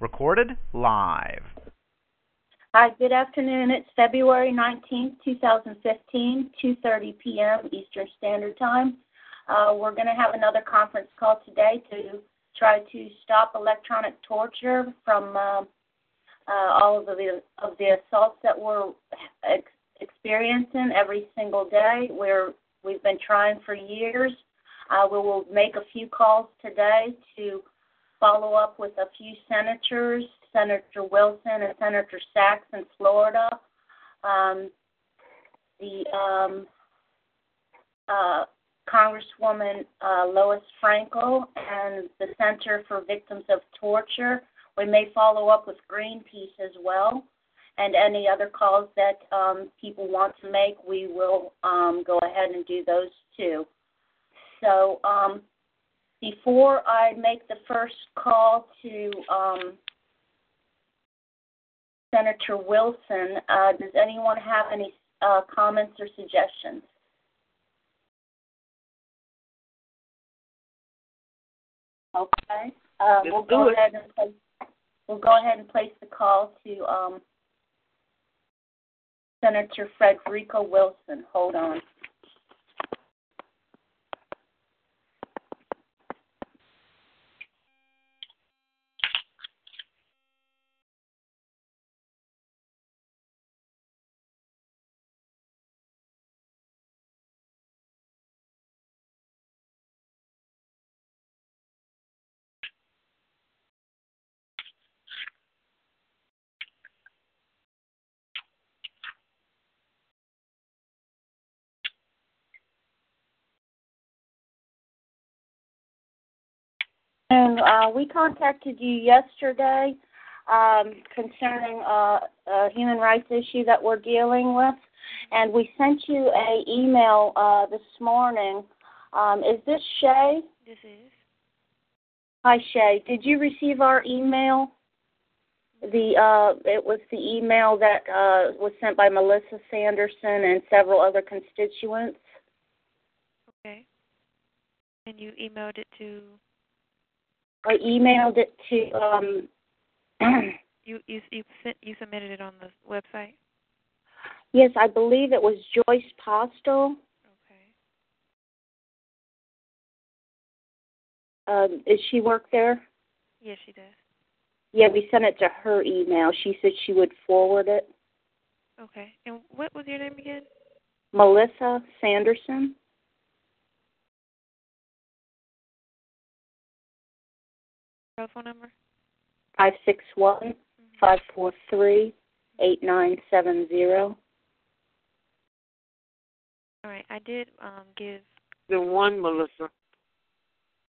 Recorded live. Hi, good afternoon. It's February 19th, 2015, 2.30 p.m. Eastern Standard Time. Uh, we're going to have another conference call today to try to stop electronic torture from uh, uh, all of the, of the assaults that we're ex- experiencing every single day. We're, we've been trying for years. Uh, we will make a few calls today to follow up with a few senators, Senator Wilson and Senator Sachs in Florida. Um, the um, uh, Congresswoman uh, Lois Frankel and the Center for Victims of Torture. We may follow up with Greenpeace as well. And any other calls that um, people want to make, we will um, go ahead and do those too. So um, before I make the first call to um, Senator Wilson, uh, does anyone have any uh, comments or suggestions? Okay. Uh, we'll go ahead and place, we'll go ahead and place the call to um, Senator Frederica Wilson. Hold on. And uh, we contacted you yesterday um, concerning uh, a human rights issue that we're dealing with, and we sent you a email uh, this morning. Um, is this Shay? This is. Hi, Shay. Did you receive our email? The uh, it was the email that uh, was sent by Melissa Sanderson and several other constituents. Okay. And you emailed it to. I emailed it to. Um, you you you sent you submitted it on the website. yes, I believe it was Joyce Postel. Okay. Um, does she work there? Yes, she does. Yeah, we sent it to her email. She said she would forward it. Okay. And what was your name again? Melissa Sanderson. Telephone number. Five six one five four three eight nine seven zero. All right. I did um give. The one, Melissa.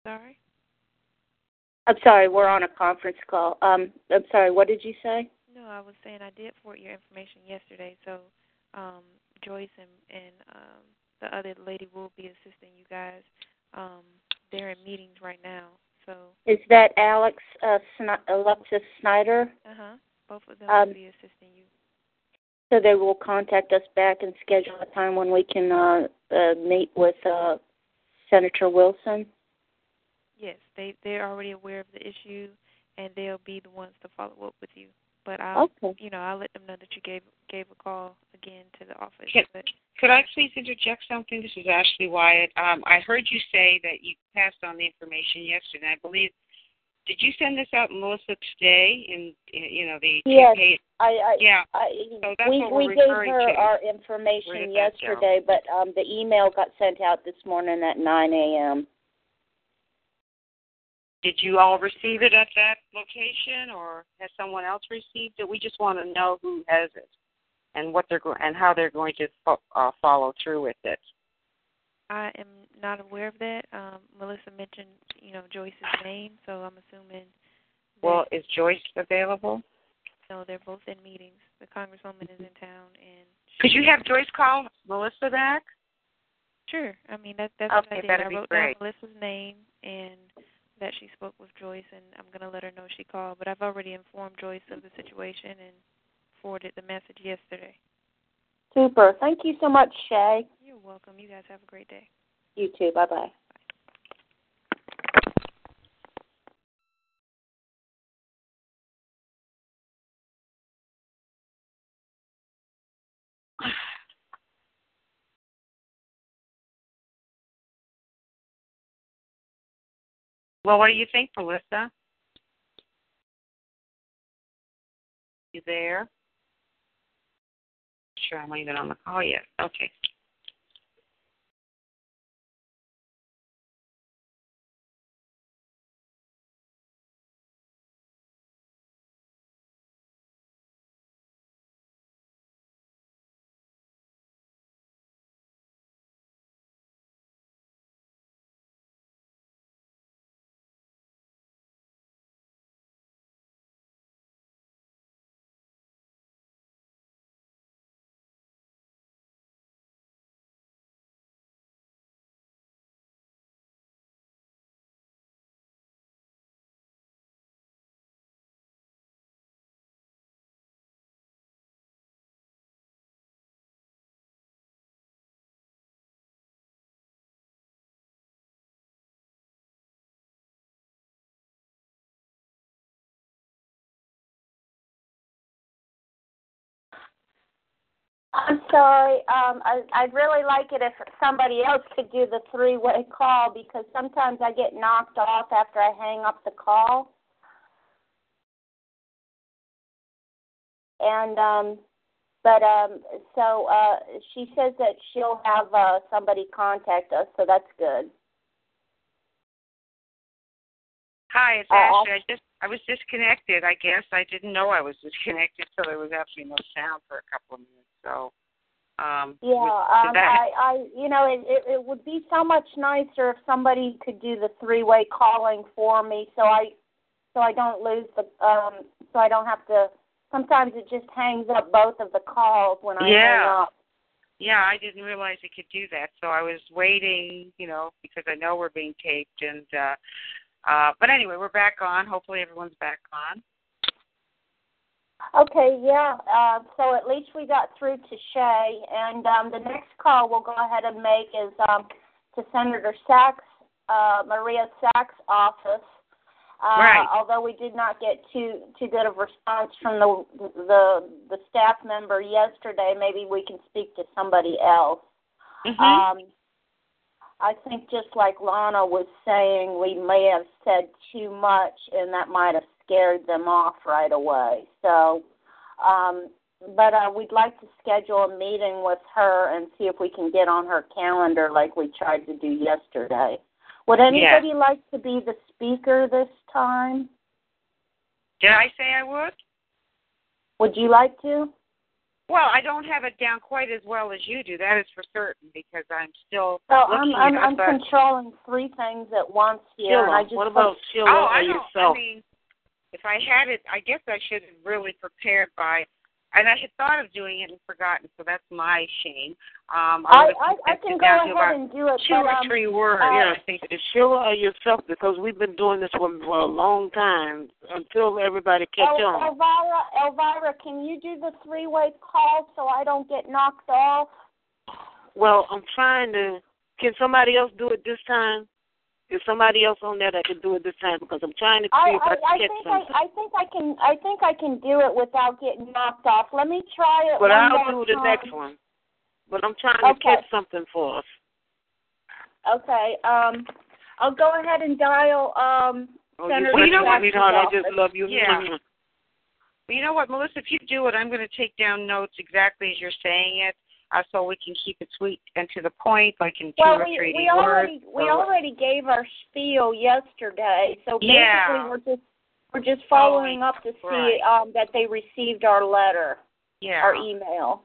Sorry. I'm sorry, we're on a conference call. Um, I'm sorry. What did you say? No, I was saying I did forward your information yesterday, so um, Joyce and, and um, the other lady will be assisting you guys. Um, they're in meetings right now, so. Is that Alex uh, Sni- Alexis Snyder? Uh huh. Both of them Um, will be assisting you. So they will contact us back and schedule a time when we can uh, uh, meet with uh, Senator Wilson. Yes, they they're already aware of the issue, and they'll be the ones to follow up with you. But I'll, Okay. you know, I'll let them know that you gave gave a call again to the office. Can- But Could I please interject something? This is Ashley Wyatt. Um, I heard you say that you passed on the information yesterday. I believe. Did you send this out, Melissa, today? In, in you know the Yes. I, I, Yeah. I So that's we what we we're gave her to. our information did that go? yesterday, but um, the email got sent out this morning at 9 a.m. Did you all receive it at that location, or has someone else received it? We just want to know who has it and what they're go- and how they're going to fo- uh, follow through with it. I am not aware of that. Um, Melissa mentioned, you know, Joyce's name, so I'm assuming. Well, is Joyce available? no, they're both in meetings. The congresswoman is in town, and Could you have Joyce call Melissa back? Sure. I mean, that, that's Okay, what I did. that'd I be wrote great. down Melissa's name and that she spoke with Joyce, and I'm going to let her know she called. But I've already informed Joyce of the situation and forwarded the message yesterday. Super. Thank you so much, Shay. You're welcome. You guys have a great day. You too. Bye bye. Well, what do you think, Melissa? You there? Sure, I'm not even on the call yet. Okay. I'm sorry. Um, I, I'd really like it if somebody else could do the three-way call because sometimes I get knocked off after I hang up the call. And um, but um, so uh, she says that she'll have uh, somebody contact us, so that's good. Hi, it's Uh, Ashley. I just I was disconnected. I guess I didn't know I was disconnected, so there was absolutely no sound for a couple of minutes. So, um, Yeah, was- um, I, I, you know, it, it, it would be so much nicer if somebody could do the three-way calling for me, so I, so I don't lose the, um, so I don't have to. Sometimes it just hangs up both of the calls when I Yeah. hang up. yeah, I didn't realize it could do that. So I was waiting, you know, because I know we're being taped, and uh, uh, but anyway, we're back on. Hopefully, everyone's back on. Okay, yeah. Uh, so at least we got through to Shay, and um, the next call we'll go ahead and make is um, to Senator Sachs, uh, Maria Sachs' office. Uh, Right. Although we did not get too too good of response from the the the staff member yesterday, maybe we can speak to somebody else. Mm-hmm. Um, I think just like Lana was saying, we may have said too much, and that might have scared them off right away. So, um, but uh, we'd like to schedule a meeting with her and see if we can get on her calendar like we tried to do yesterday. Would anybody like to be the speaker this time? Did I say I would? Would you like to? Well, I don't have it down quite as well as you do. That is for certain because I'm still So I'm I'm, at I'm controlling three things at once here, and I just what about Sheila oh, or I don't. yourself? I mean, if I had it, I guess I should have really prepared by. And I had thought of doing it and forgotten, so that's my shame. Um, I would I, I can go ahead about and do it, two but or um, three words. uh, yeah, I think Is Sheila yourself? Because we've been doing this for, for a long time until everybody catch El- on. Elvira, Elvira, can you do the three-way call so I don't get knocked off? Well, I'm trying to. Can somebody else do it this time? Is somebody else on there that can do it this time? Because I'm trying to I see if I, I I can catch think I, something. I think I can I think I can do it without getting knocked off. Let me try it. But one I'll do the time. next one. But I'm trying to Okay. catch something for us. Okay. Um, I'll go ahead and dial um Oh, Senator you, you know what, sweetheart, I just love you. Yeah. Well, you know what, Melissa? If you do it, I'm going to take down notes exactly as you're saying it, uh, so we can keep it sweet and to the point, like in two Well, or we, three we words. already we or- already gave our spiel yesterday, so basically Yeah. we're just we're just following up to see right. um that they received our letter, yeah. our email.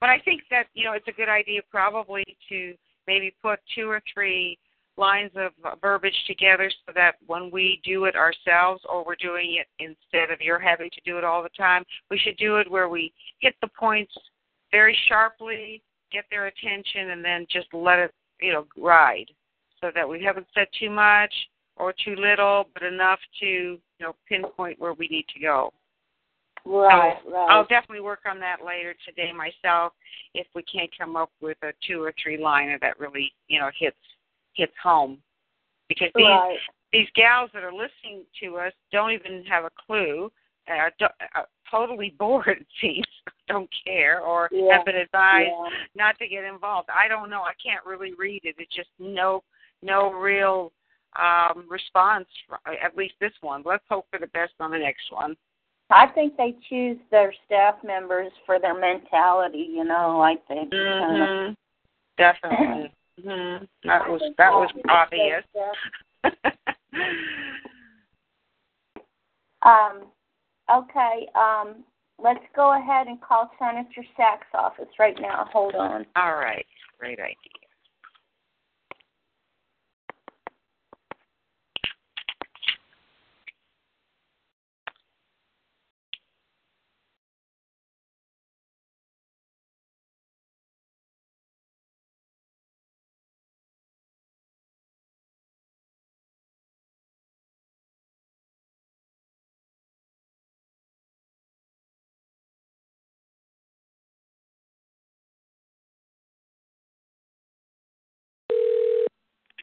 But I think that you know it's a good idea probably to maybe put two or three lines of verbiage together so that when we do it ourselves or we're doing it instead of you're having to do it all the time, we should do it where we hit the points very sharply, get their attention, and then just let it you know ride, so that we haven't said too much or too little, but enough to you know pinpoint where we need to go. Right, right. I'll definitely work on that later today myself if we can't come up with a two or three liner that really, you know, hits hits home. Because these right. these gals that are listening to us don't even have a clue, uh, uh, totally bored it seems, don't care, or Yeah, have been advised yeah. not to get involved. I don't know. I can't really read it. It's just no no real um, response, at least this one. Let's hope for the best on the next one. I think they choose their staff members for their mentality. You know, I think. Mm-hmm. Definitely. mm-hmm. That was that was obvious. um. Okay. Um. Let's go ahead and call Senator Sachs' office right now. Hold on. All right. Great idea.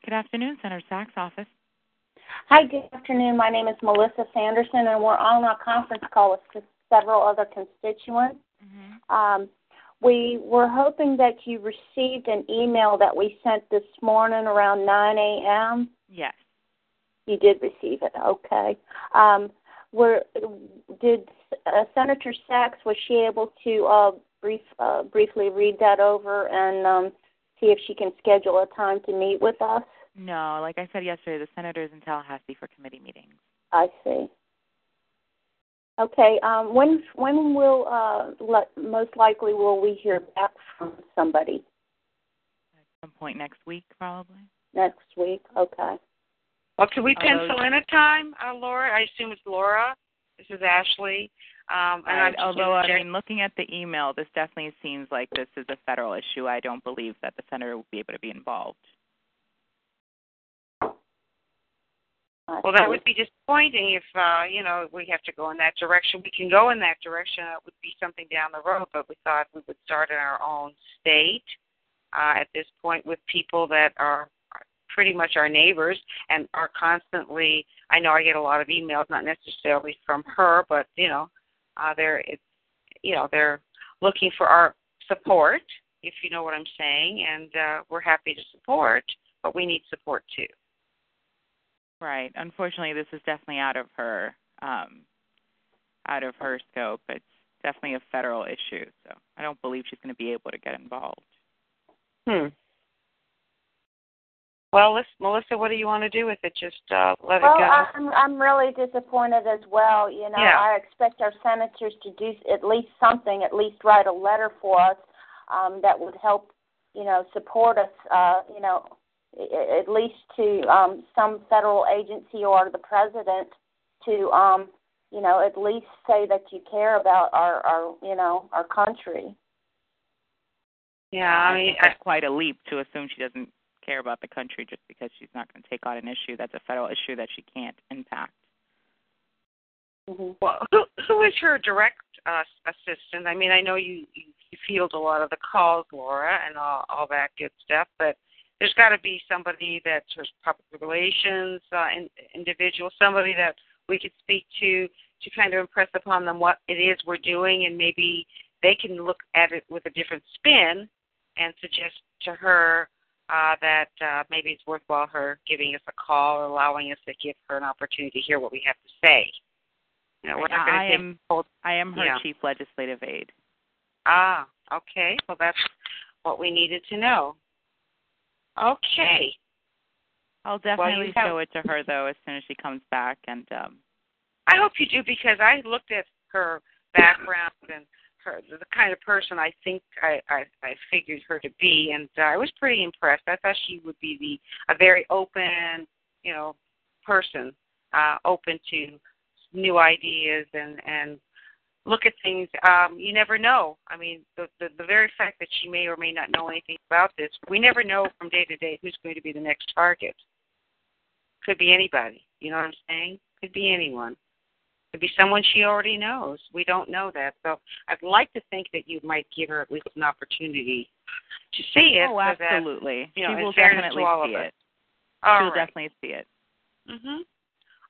Good afternoon, Senator Sachs' office. Hi, good afternoon. My name is Melissa Sanderson, and we're on a conference call with several other constituents. Mm-hmm. Um, we were hoping that you received an email that we sent this morning around 9 a.m. Yes. You did receive it. Okay. Um, were did uh, Senator Sachs was she able to uh, brief uh, briefly read that over and um, see if she can schedule a time to meet with us? No, like I said yesterday, the senator's in Tallahassee for committee meetings. I see. Okay. Um, when when will uh, le- most likely will we hear back from somebody? At some point next week, probably. Next week. Okay. Well, can we pencil those- in a time, uh, Laura? I assume it's Laura. This is Ashley. Um, and I'm Right. Although, I mean, looking at the email, this definitely seems like this is a federal issue. I don't believe that the senator will be able to be involved. Well, that would be disappointing if uh, you know we have to go in that direction. We can go in that direction. It would be something down the road, but we thought we would start in our own state uh, at this point with people that are pretty much our neighbors and are constantly. I know I get a lot of emails, not necessarily from her, but you know, uh, they're it's you know they're looking for our support, if you know what I'm saying, and uh, we're happy to support, but we need support too. Right. Unfortunately, this is definitely out of her um, out of her scope. It's definitely a federal issue, so I don't believe she's going to be able to get involved. Hmm. Well, let's, Melissa, what do you want to do with it? Just uh, let Well, it go. I'm I'm really disappointed as well. You know, Yeah. I expect our senators to do at least something, at least write a letter for us um, that would help, you know, support us. Uh, you know, i- at least to um, some federal agency or the president to, um, you know, at least say that you care about our, our you know, our country. yeah, I mean, that's quite a leap to assume she doesn't care about the country just because she's not going to take on an issue that's a federal issue that she can't impact. hmm well, who, who is her direct uh, assistant? I mean, I know you, you you field a lot of the calls, Laura, and all all that good stuff, but there's got to be somebody that's public relations uh, in, individual, somebody that we could speak to to kind of impress upon them what it is we're doing, and maybe they can look at it with a different spin and suggest to her uh, that uh, maybe it's worthwhile her giving us a call or allowing us to give her an opportunity to hear what we have to say. You know, we're not going I take am hold. I am her Yeah. chief legislative aide. Ah, okay. Well, that's what we needed to know. Okay. I'll Well, definitely have- show it to her though as soon as she comes back and um I hope you do because I looked at her background and her the kind of person I think I I, I figured her to be, and uh, I was pretty impressed. I thought she would be the a very open, you know, person, uh, open to new ideas and and look at things. Um, you never know. I mean, the, the the very fact that she may or may not know anything about this, we never know from day to day who's going to be the next target. Could be anybody. You know what I'm saying? Could be anyone. Could be someone she already knows. We don't know that. So I'd like to think that you might give her at least an opportunity to see it. Oh, so that, absolutely. you know, she will definitely see it. all She'll right. definitely see it. Mhm.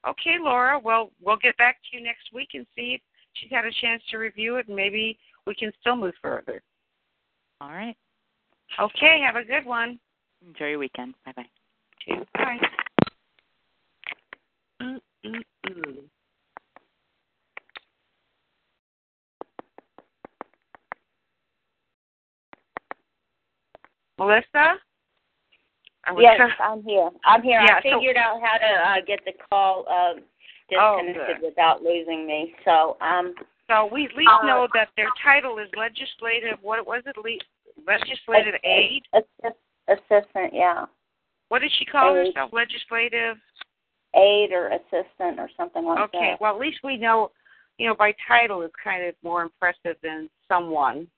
Okay, Laura. Well, we'll get back to you next week and see she got a chance to review it, and maybe we can still move further. All right. Okay, have a good one. Enjoy your weekend. Bye bye. Bye. Melissa? Yes. I'm here. I'm here. Yeah, I figured so... out how to uh, get the call. Uh, disconnected good. without losing me. So, um, So we at least Uh, know that their title is legislative. What was it? Le- legislative aide. assist, assistant, yeah, What did she call Aid. herself? Legislative. aide or assistant or something like Okay. that. Okay. Well, at least we know. You know, by title, it's kind of more impressive than someone.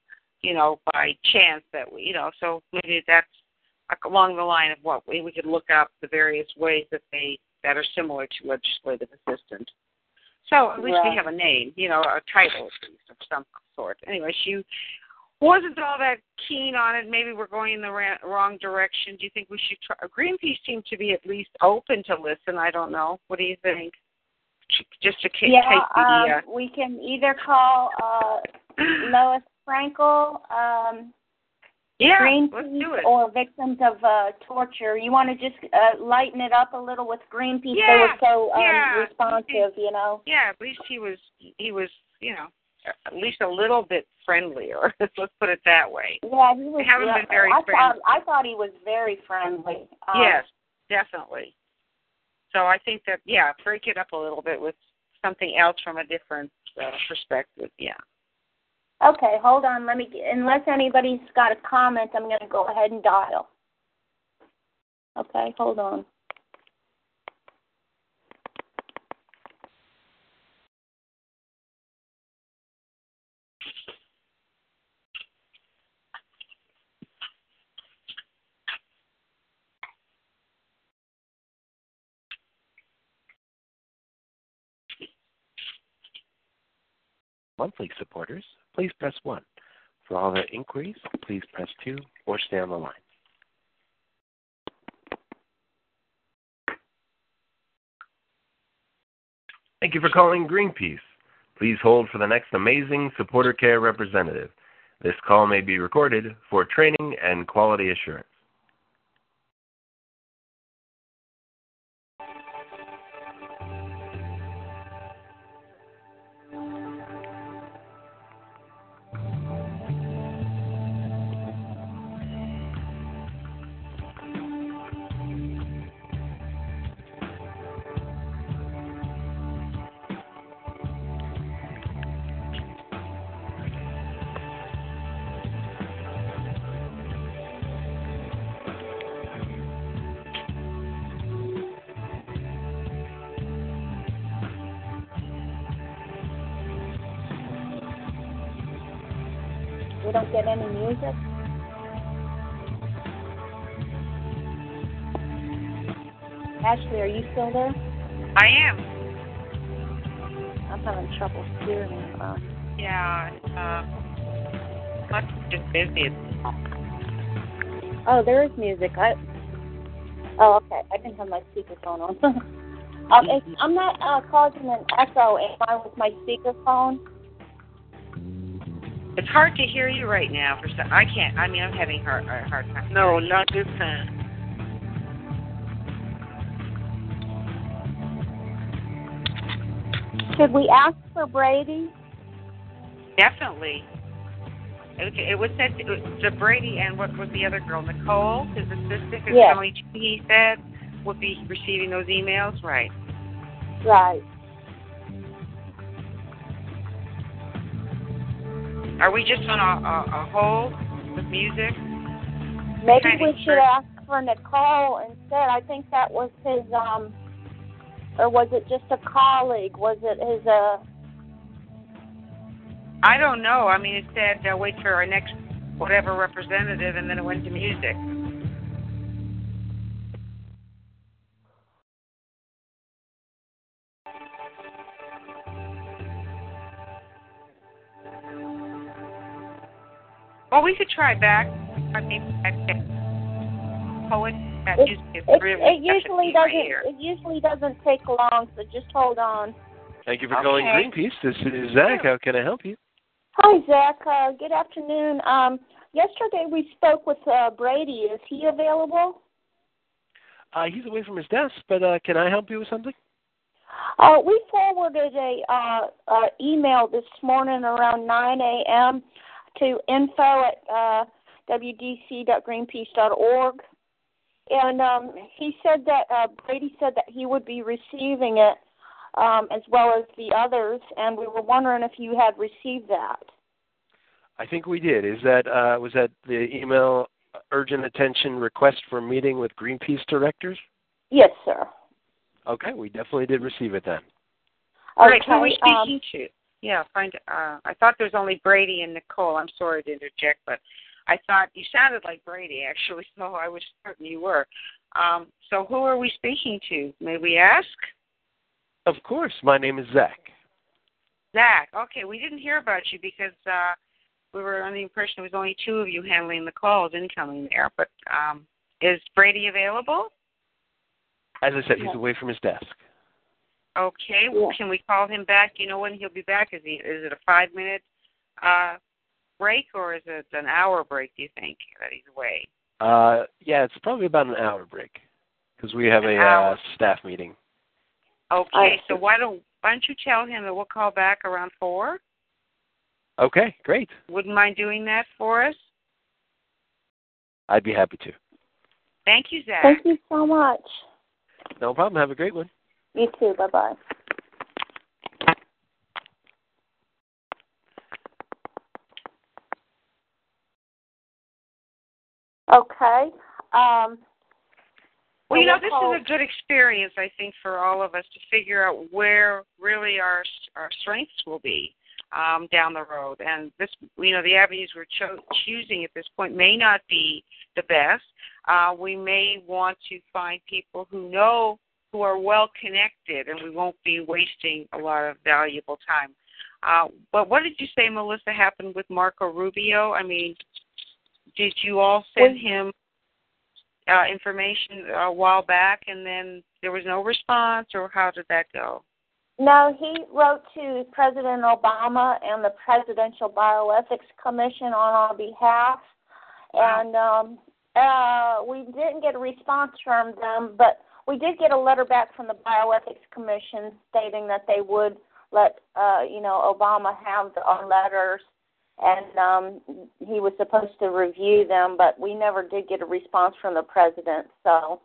You know, by chance that we. You know, so maybe that's along the line of what we we could look up the various ways that they that are similar to legislative assistant. So at least we have a name, you know, a title at least of some sort. Anyway, she wasn't all that keen on it. Maybe we're going in the ra- wrong direction. Do you think we should try? Greenpeace seemed to be at least open to listen. I don't know. What do you think? Just to ca- Yeah, take the. um, we can either call uh, uh, Lois Frankel, um, yeah, Greenpeace, let's do it. or victims of uh, torture. You want to just uh, lighten it up a little with Greenpeace? they Yeah, were so um, yeah. responsive, you know. yeah, at least he was. He was, you know, at least a little bit friendlier. let's put it that way. Yeah, he was. They haven't yeah, been very I friendly. thought I thought he was very friendly. Um, yes, definitely. So I think that yeah, break it up a little bit with something else from a different uh, perspective. Yeah. Okay, hold on. Let me. Unless anybody's got a comment, I'm going to go ahead and dial. Okay, hold on. monthly supporters, please press 1. For all other inquiries, please press 2 or stay on the line. Thank you for calling Greenpeace. Please hold for the next amazing supporter care representative. This call may be recorded for training and quality assurance. I'm just busy. oh, there is music. I. Oh, okay. I didn't have my speakerphone on. um, it's, I'm not uh, causing an echo. Am I with my speakerphone? It's hard to hear you right now. For some, I can't. I mean, I'm having hard, a hard time. No, not this time. Should we ask for Brady? Definitely. Okay, it was said to, to Brady and what was the other girl, Nicole, his assistant, because Yes. two, he said would be receiving those emails, right? Right. Are we just on a, a, a hold with music? Maybe Kind we should ask for Nicole instead. I think that was his um or was it just a colleague? Was it his uh I don't know. I mean, it said uh, wait for our next whatever representative, and then it went to music. Well, we could try back. I mean, I think poet that it, music it, really it usually touching my doesn't ear. it usually doesn't take long, so just hold on. Thank you for calling Greenpeace. This is Zach. How can I help you? Hi Zach, uh, good afternoon. Um yesterday we spoke with uh Brady. Is he available? Uh, he's away from his desk, but uh, can I help you with something? Uh, we forwarded a uh, uh, email this morning around 9 a.m. to info at uh, wdc.greenpeace.org. and um, he said that uh, Brady said that he would be receiving it um, as well as the others, and we were wondering if you had received that. I think we did. Is that uh, was that the email urgent attention request for meeting with Greenpeace directors? Yes, sir. Okay, we definitely did receive it then. All right, who are Okay, we um, speaking to? Yeah, find. Uh, I thought there was only Brady and Nicole. I'm sorry to interject, but I thought you sounded like Brady actually, so I was certain you were. Um, so who are we speaking to? May we ask? Of course, my name is Zach. Zach. Okay, we didn't hear about you because uh, we were under the impression there was only two of you handling the calls incoming there. But um, is Brady available? As I said, he's away from his desk. Okay. Yeah. Can we call him back? You know when he'll be back? Is he? Is it a five minute uh, break or is it an hour break? Do you think that he's away? Uh, yeah, it's probably about an hour break because we have An a hour. uh, staff meeting. Okay. I So why don't why don't you tell him that we'll call back around four? Okay, great. Wouldn't mind doing that for us. I'd be happy to. Thank you, Zach. Thank you so much. No problem. Have a great one. You too. Bye bye. Okay. Um, Well, you know, this is a good experience, I think, for all of us to figure out where really our our strengths will be um, down the road. And this, you know, the avenues we're cho- choosing at this point may not be the best. Uh, we may want to find people who know, who are well connected, and we won't be wasting a lot of valuable time. Uh, but what did you say, Melissa, happened with Marco Rubio? I mean, did you all send him uh, information a while back, and then there was no response, or how did that go? No, he wrote to President Obama and the Presidential Bioethics Commission on our behalf, and um, uh, we didn't get a response from them, but we did get a letter back from the Bioethics Commission stating that they would let uh, you know Obama have our letters, and um, he was supposed to review them, but we never did get a response from the president. So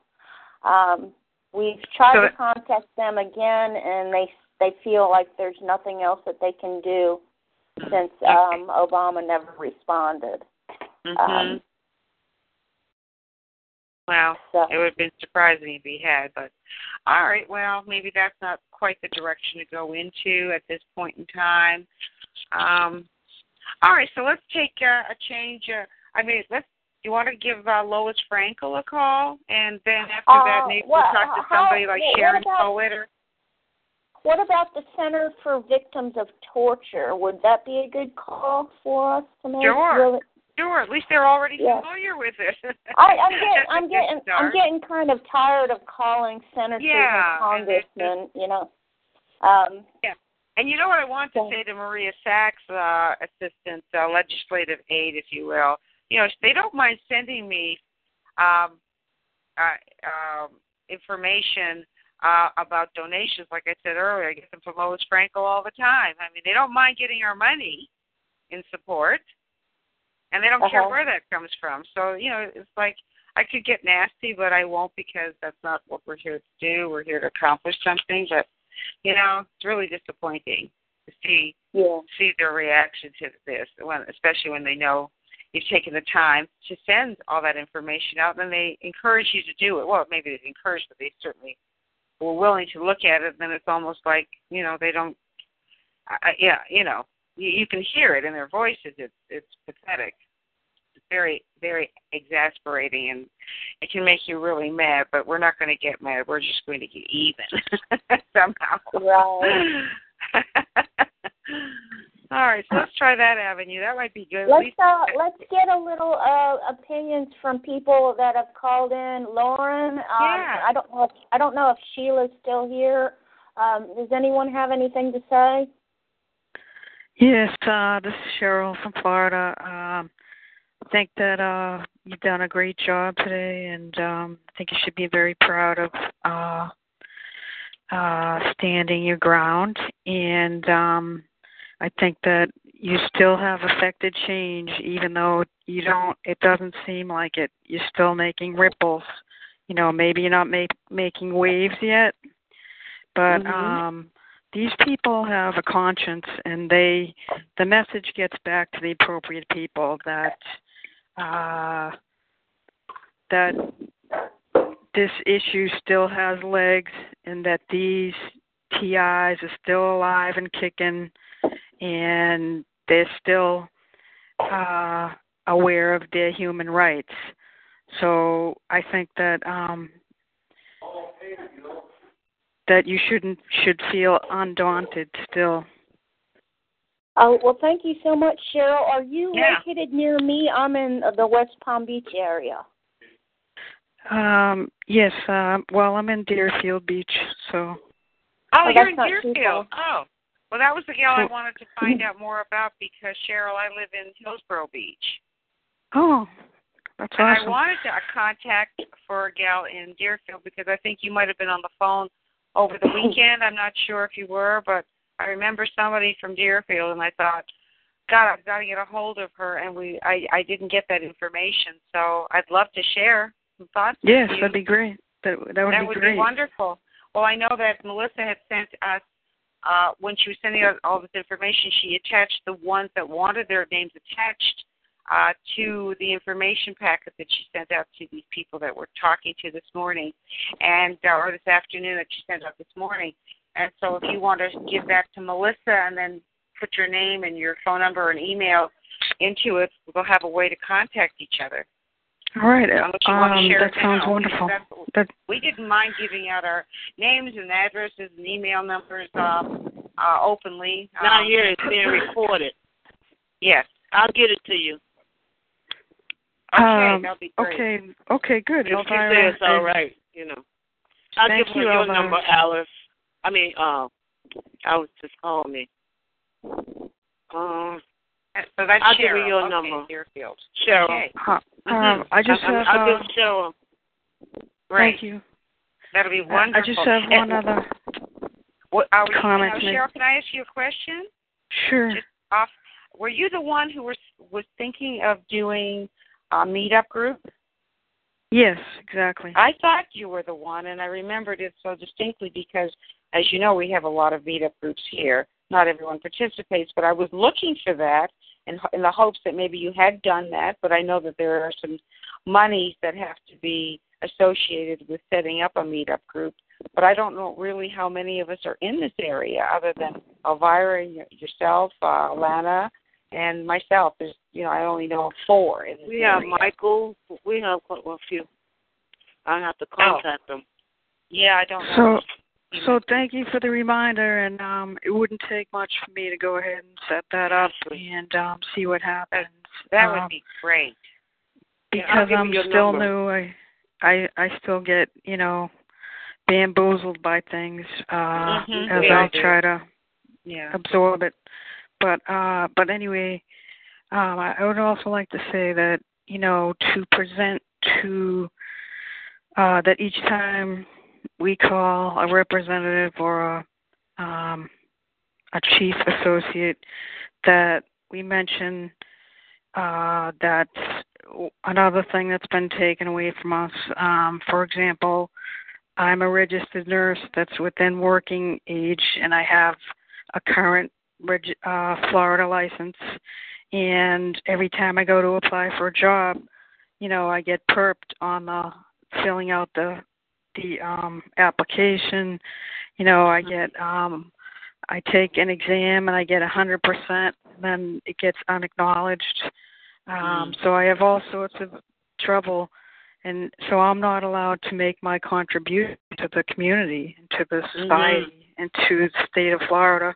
um, we've tried So- to contact them again, and they they feel like there's nothing else that they can do since Okay. um, Obama never responded. Mhm. um, Wow. So It would have been surprising if he had, but all right. Well, maybe that's not quite the direction to go into at this point in time. Um, all right, so let's take uh, a change. Uh, I mean, let's. You want to give uh, Lois Frankel a call, and then after that, Uh, maybe well, we'll talk to how- somebody like what Sharon about- Poet or what about the Center for Victims of Torture? Would that be a good call for us to make? Sure. Really? Sure, at least they're already Yeah. familiar with it. I, I'm getting, I'm getting, I'm getting kind of tired of calling senators Yeah, and congressmen. You know, um, And you know what I want to say to Maria Sachs, uh, assistant uh, legislative aide, if you will. You know, they don't mind sending me um, uh, um, information uh, about donations. Like I said earlier, I get them from Lois Frankel all the time. I mean, they don't mind getting our money in support, and they don't care Uh-huh. where that comes from. So you know, it's like I could get nasty, but I won't because that's not what we're here to do. We're here to accomplish something, but you know, it's really disappointing to see yeah, see their reaction to this, when, especially when they know you've taken the time to send all that information out, and they encourage you to do it. Well, maybe they encourage, but they certainly were willing to look at it. Then it's almost like you know they don't. I, yeah, you know, you, you can hear it in their voices. It's it's pathetic. It's very very exasperating, and it can make you really mad. But we're not going to get mad. We're just going to get even somehow. Right. All right, so let's try that avenue. That might be good. Let's uh, let's get a little uh, opinions from people that have called in. Lauren, um, Yeah. I don't know. If, I don't know if Sheila's still here. Um, does anyone have anything to say? Yes, uh, this is Cheryl from Florida. Um, I think that uh, you've done a great job today, and um, I think you should be very proud of uh, uh, standing your ground. And um, I think that you still have affected change, even though you don't. It doesn't seem like it. You're still making ripples you know, maybe you're not make, making waves yet, but Mhm. um these people have a conscience and they the message gets back to the appropriate people that uh that this issue still has legs and that these TIs are still alive and kicking and they're still uh aware of their human rights. So I think that um that you shouldn't should feel undaunted still. Oh, well, thank you so much, Cheryl. Are you Yeah. located near me? I'm in uh, the West Palm Beach area. Um yes, uh, well I'm in Deerfield Beach, so Oh, Oh, you're in Deerfield. Oh. Well, that was the gal I wanted to find out more about because Cheryl, I live in Hillsboro Beach. oh that's And I wanted to uh, contact for a gal in Deerfield because I think you might have been on the phone over the weekend. I'm not sure if you were, but I remember somebody from Deerfield, and I thought, God, I've got to get a hold of her, and we I I didn't get that information, so I'd love to share some thoughts. Yes, that'd be great. That that would be that be would great. be wonderful. Well, I know that Melissa had sent us uh, when she was sending out all this information. She attached the ones that wanted their names attached uh, to the information packet that she sent out to these people that we're talking to this morning, and uh, or this afternoon that she sent out this morning. And so, if you want to give that to Melissa and then put your name and your phone number and email into it, we'll have a way to contact each other. All right. Unless you Um, that sounds now. wonderful. That we didn't mind giving out our names and addresses and email numbers um, uh, openly. Not Um, here. It's being recorded. Yes. I'll get it to you. Okay, um, that'll be great. okay, okay, good. If you Elvira, say it's all I- right, you know. I'll Thank give you, your Elvira. number, Alice. I mean, I was just calling me. Um, So that's I'll give Cheryl. her your okay, number. Deerfield. Cheryl. Okay, Uh, um, I just I, have. I'll uh, give Cheryl. great. Thank you. That'll be I- wonderful. I just have And one other What, are we, comment now, to make. Cheryl, can I ask you a question? Sure. Just off. Were you the one who was was thinking of doing a meetup group? Yes, exactly. I thought you were the one, and I remembered it so distinctly because, as you know, we have a lot of meetup groups here. Not everyone participates, but I was looking for that in, in the hopes that maybe you had done that. But I know that there are some monies that have to be associated with setting up a meetup group. But I don't know really how many of us are in this area, other than Elvira, and yourself, uh, Lana, and myself. There's, you know, I only know of four in this We have. Michael. We have quite a few. I have to contact them. Yeah, I don't know. So, so thank you for the reminder, and um, it wouldn't take much for me to go ahead and set that up and um, see what happens. That um, would be great. Because I'm still number. new. I, I, I still get you know bamboozled by things uh, Mhm, as we I try to Yeah. absorb it. But uh, but anyway, um, I, I would also like to say that you know to present to uh, that each time we call a representative or a um, a chief associate that we mention uh, that another thing that's been taken away from us. Um, for example, I'm a registered nurse that's within working age, and I have a current reg- uh, Florida license. And every time I go to apply for a job, you know, I get perped on the filling out the the um application. You know, I get um I take an exam and I get a hundred percent, then it gets unacknowledged. Um, so I have all sorts of trouble, and so I'm not allowed to make my contribution to the community, and to the society, and to the state of Florida.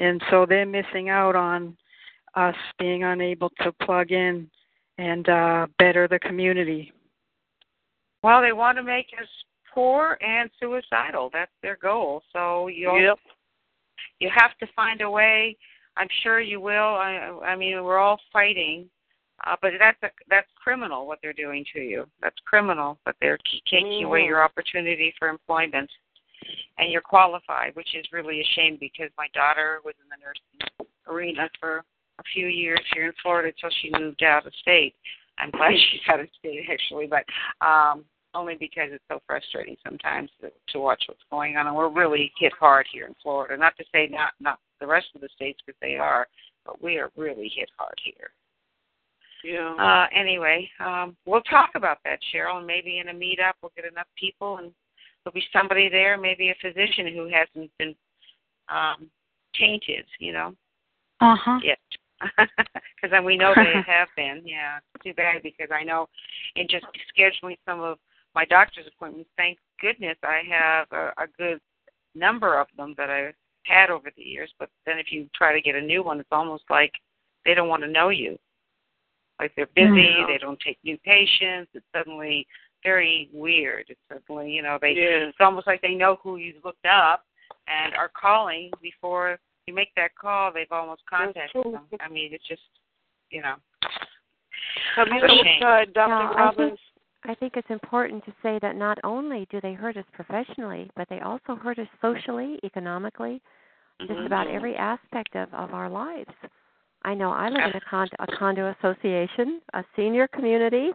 And so they're missing out on us being unable to plug in and uh, better the community. Well, they want to make us poor and suicidal. That's their goal. So you Yep. you have to find a way. I'm sure you will. I I mean, we're all fighting, uh, but that's a, that's criminal what they're doing to you. That's criminal. But they're taking away Mhm. your opportunity for employment, and you're qualified, which is really a shame because my daughter was in the nursing arena for a few years here in Florida until she moved out of state. I'm glad she's out of state actually, but um only because it's so frustrating sometimes to, to watch what's going on. And we're really hit hard here in Florida. Not to say not not the rest of the states because they are, but we are really hit hard here. Yeah. Uh, anyway, um, we'll talk about that, Cheryl, and maybe in a meetup we'll get enough people, and there'll be somebody there, maybe a physician who hasn't been um, tainted, you know, Uh huh. yet. Because then we know they have been. Yeah, it's too bad because I know in just scheduling some of my doctor's appointments, thank goodness I have a, a good number of them that I've had over the years. But then if you try to get a new one, it's almost like they don't want to know you. Like they're busy, Mhm. they don't take new patients. It's suddenly very weird. It's suddenly, you know, they Yeah. it's almost like they know who you've looked up and are calling before you make that call. They've almost contacted them. I mean, it's just, you know, Have you It's a ever shame. tried Dr. Yeah, Robbins? I think it's important to say that not only do they hurt us professionally, but they also hurt us socially, economically, just Mhm. about every aspect of, of our lives. I know I live in a condo, a condo association, a senior community,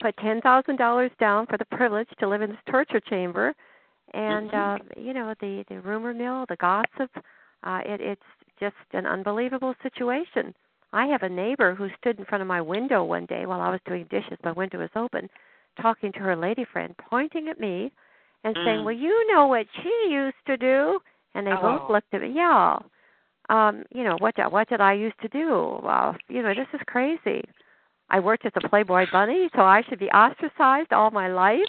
put ten thousand dollars down for the privilege to live in this torture chamber, and uh, you know the the rumor mill, the gossip, uh, it, it's just an unbelievable situation. I have a neighbor who stood in front of my window one day while I was doing dishes. My window was open, talking to her lady friend, pointing at me, and saying, Mm. "Well, you know what she used to do." And they both Oh. looked at me. Yeah, um, you know what? What did I used to do? Well, you know, this is crazy. I worked as a Playboy bunny, so I should be ostracized all my life.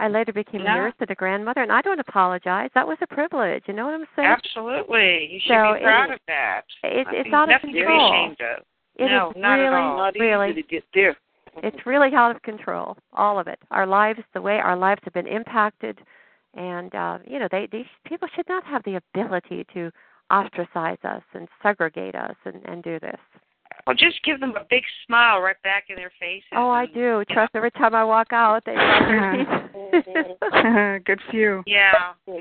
I later became No. a nurse and a grandmother, and I don't apologize. That was a privilege. You know what I'm saying? absolutely. You should So be proud it- of that. It's I it's out of control. ashamed of. It is no, not really, at all. Not really easy to get there. It's really out of control all of it our lives the way our lives have been impacted and uh you know they these people should not have the ability to ostracize us and segregate us and and do this Well, just give them a big smile right back in their faces. oh i do trust every time i walk out they rub Good for you. Yeah. Yeah.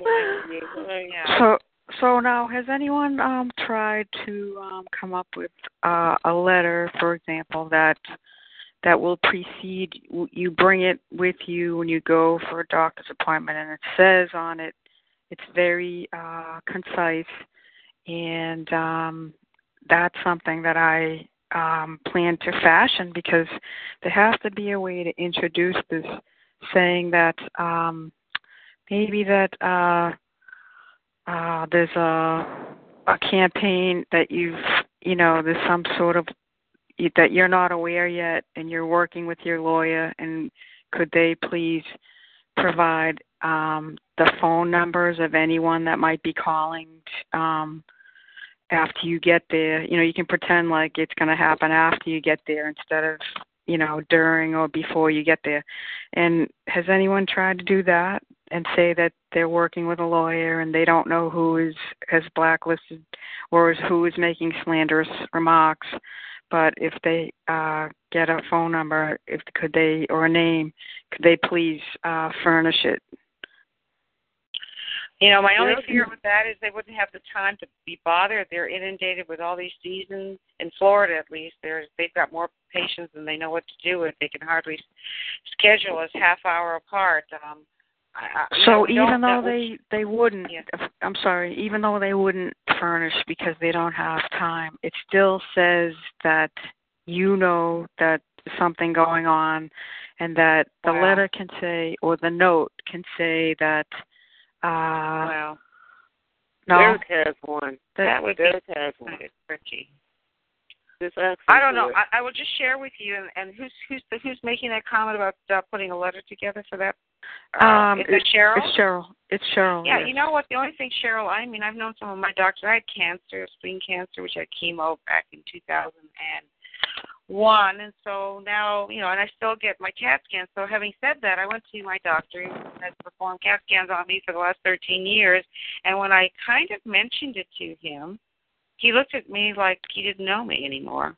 Yeah. So, so now, has anyone um, tried to um, come up with uh, a letter, for example, that that will precede you bring it with you when you go for a doctor's appointment, and it says on it, it's very uh, concise, and um, that's something that I um, plan to fashion because there has to be a way to introduce this, saying that um, maybe that. Uh, uh, there's a a campaign that you've you know there's some sort of that you're not aware yet and you're working with your lawyer and could they please provide um, the phone numbers of anyone that might be calling um, after you get there? You know you can pretend like it's going to happen after you get there instead of you know during or before you get there. And has anyone tried to do that and say that they're working with a lawyer and they don't know who is has blacklisted or is who is making slanderous remarks but if they uh get a phone number if could they or a name could they please uh furnish it You know, my only fear with that is they wouldn't have the time to be bothered. They're inundated with all these seasons in Florida, at least. There's they've got more patients than they know what to do with. They can hardly schedule us half hour apart. Um, I, I, you know, so we even though that was- they they wouldn't Yeah. i'm sorry even though they wouldn't furnish because they don't have time it still says that you know that there's something going on and that the Wow. letter can say or the note can say that uh well, no Derek has one. that would be Derek has one. kind tricky. I don't know. I, I will just share with you. And, and who's who's the, who's making that comment about uh, putting a letter together for that? Uh, um is it Cheryl? it's cheryl it's cheryl Yeah, yes. you know what? The only thing, Cheryl, I mean, I've known some of my doctors. I had cancer, spleen cancer, which I had chemo back in 2001. And so now, you know, and I still get my CAT scans. So having said that, I went to my doctor who has performed CAT scans on me for the last 13 years. And when I kind of mentioned it to him, he looked at me like he didn't know me anymore.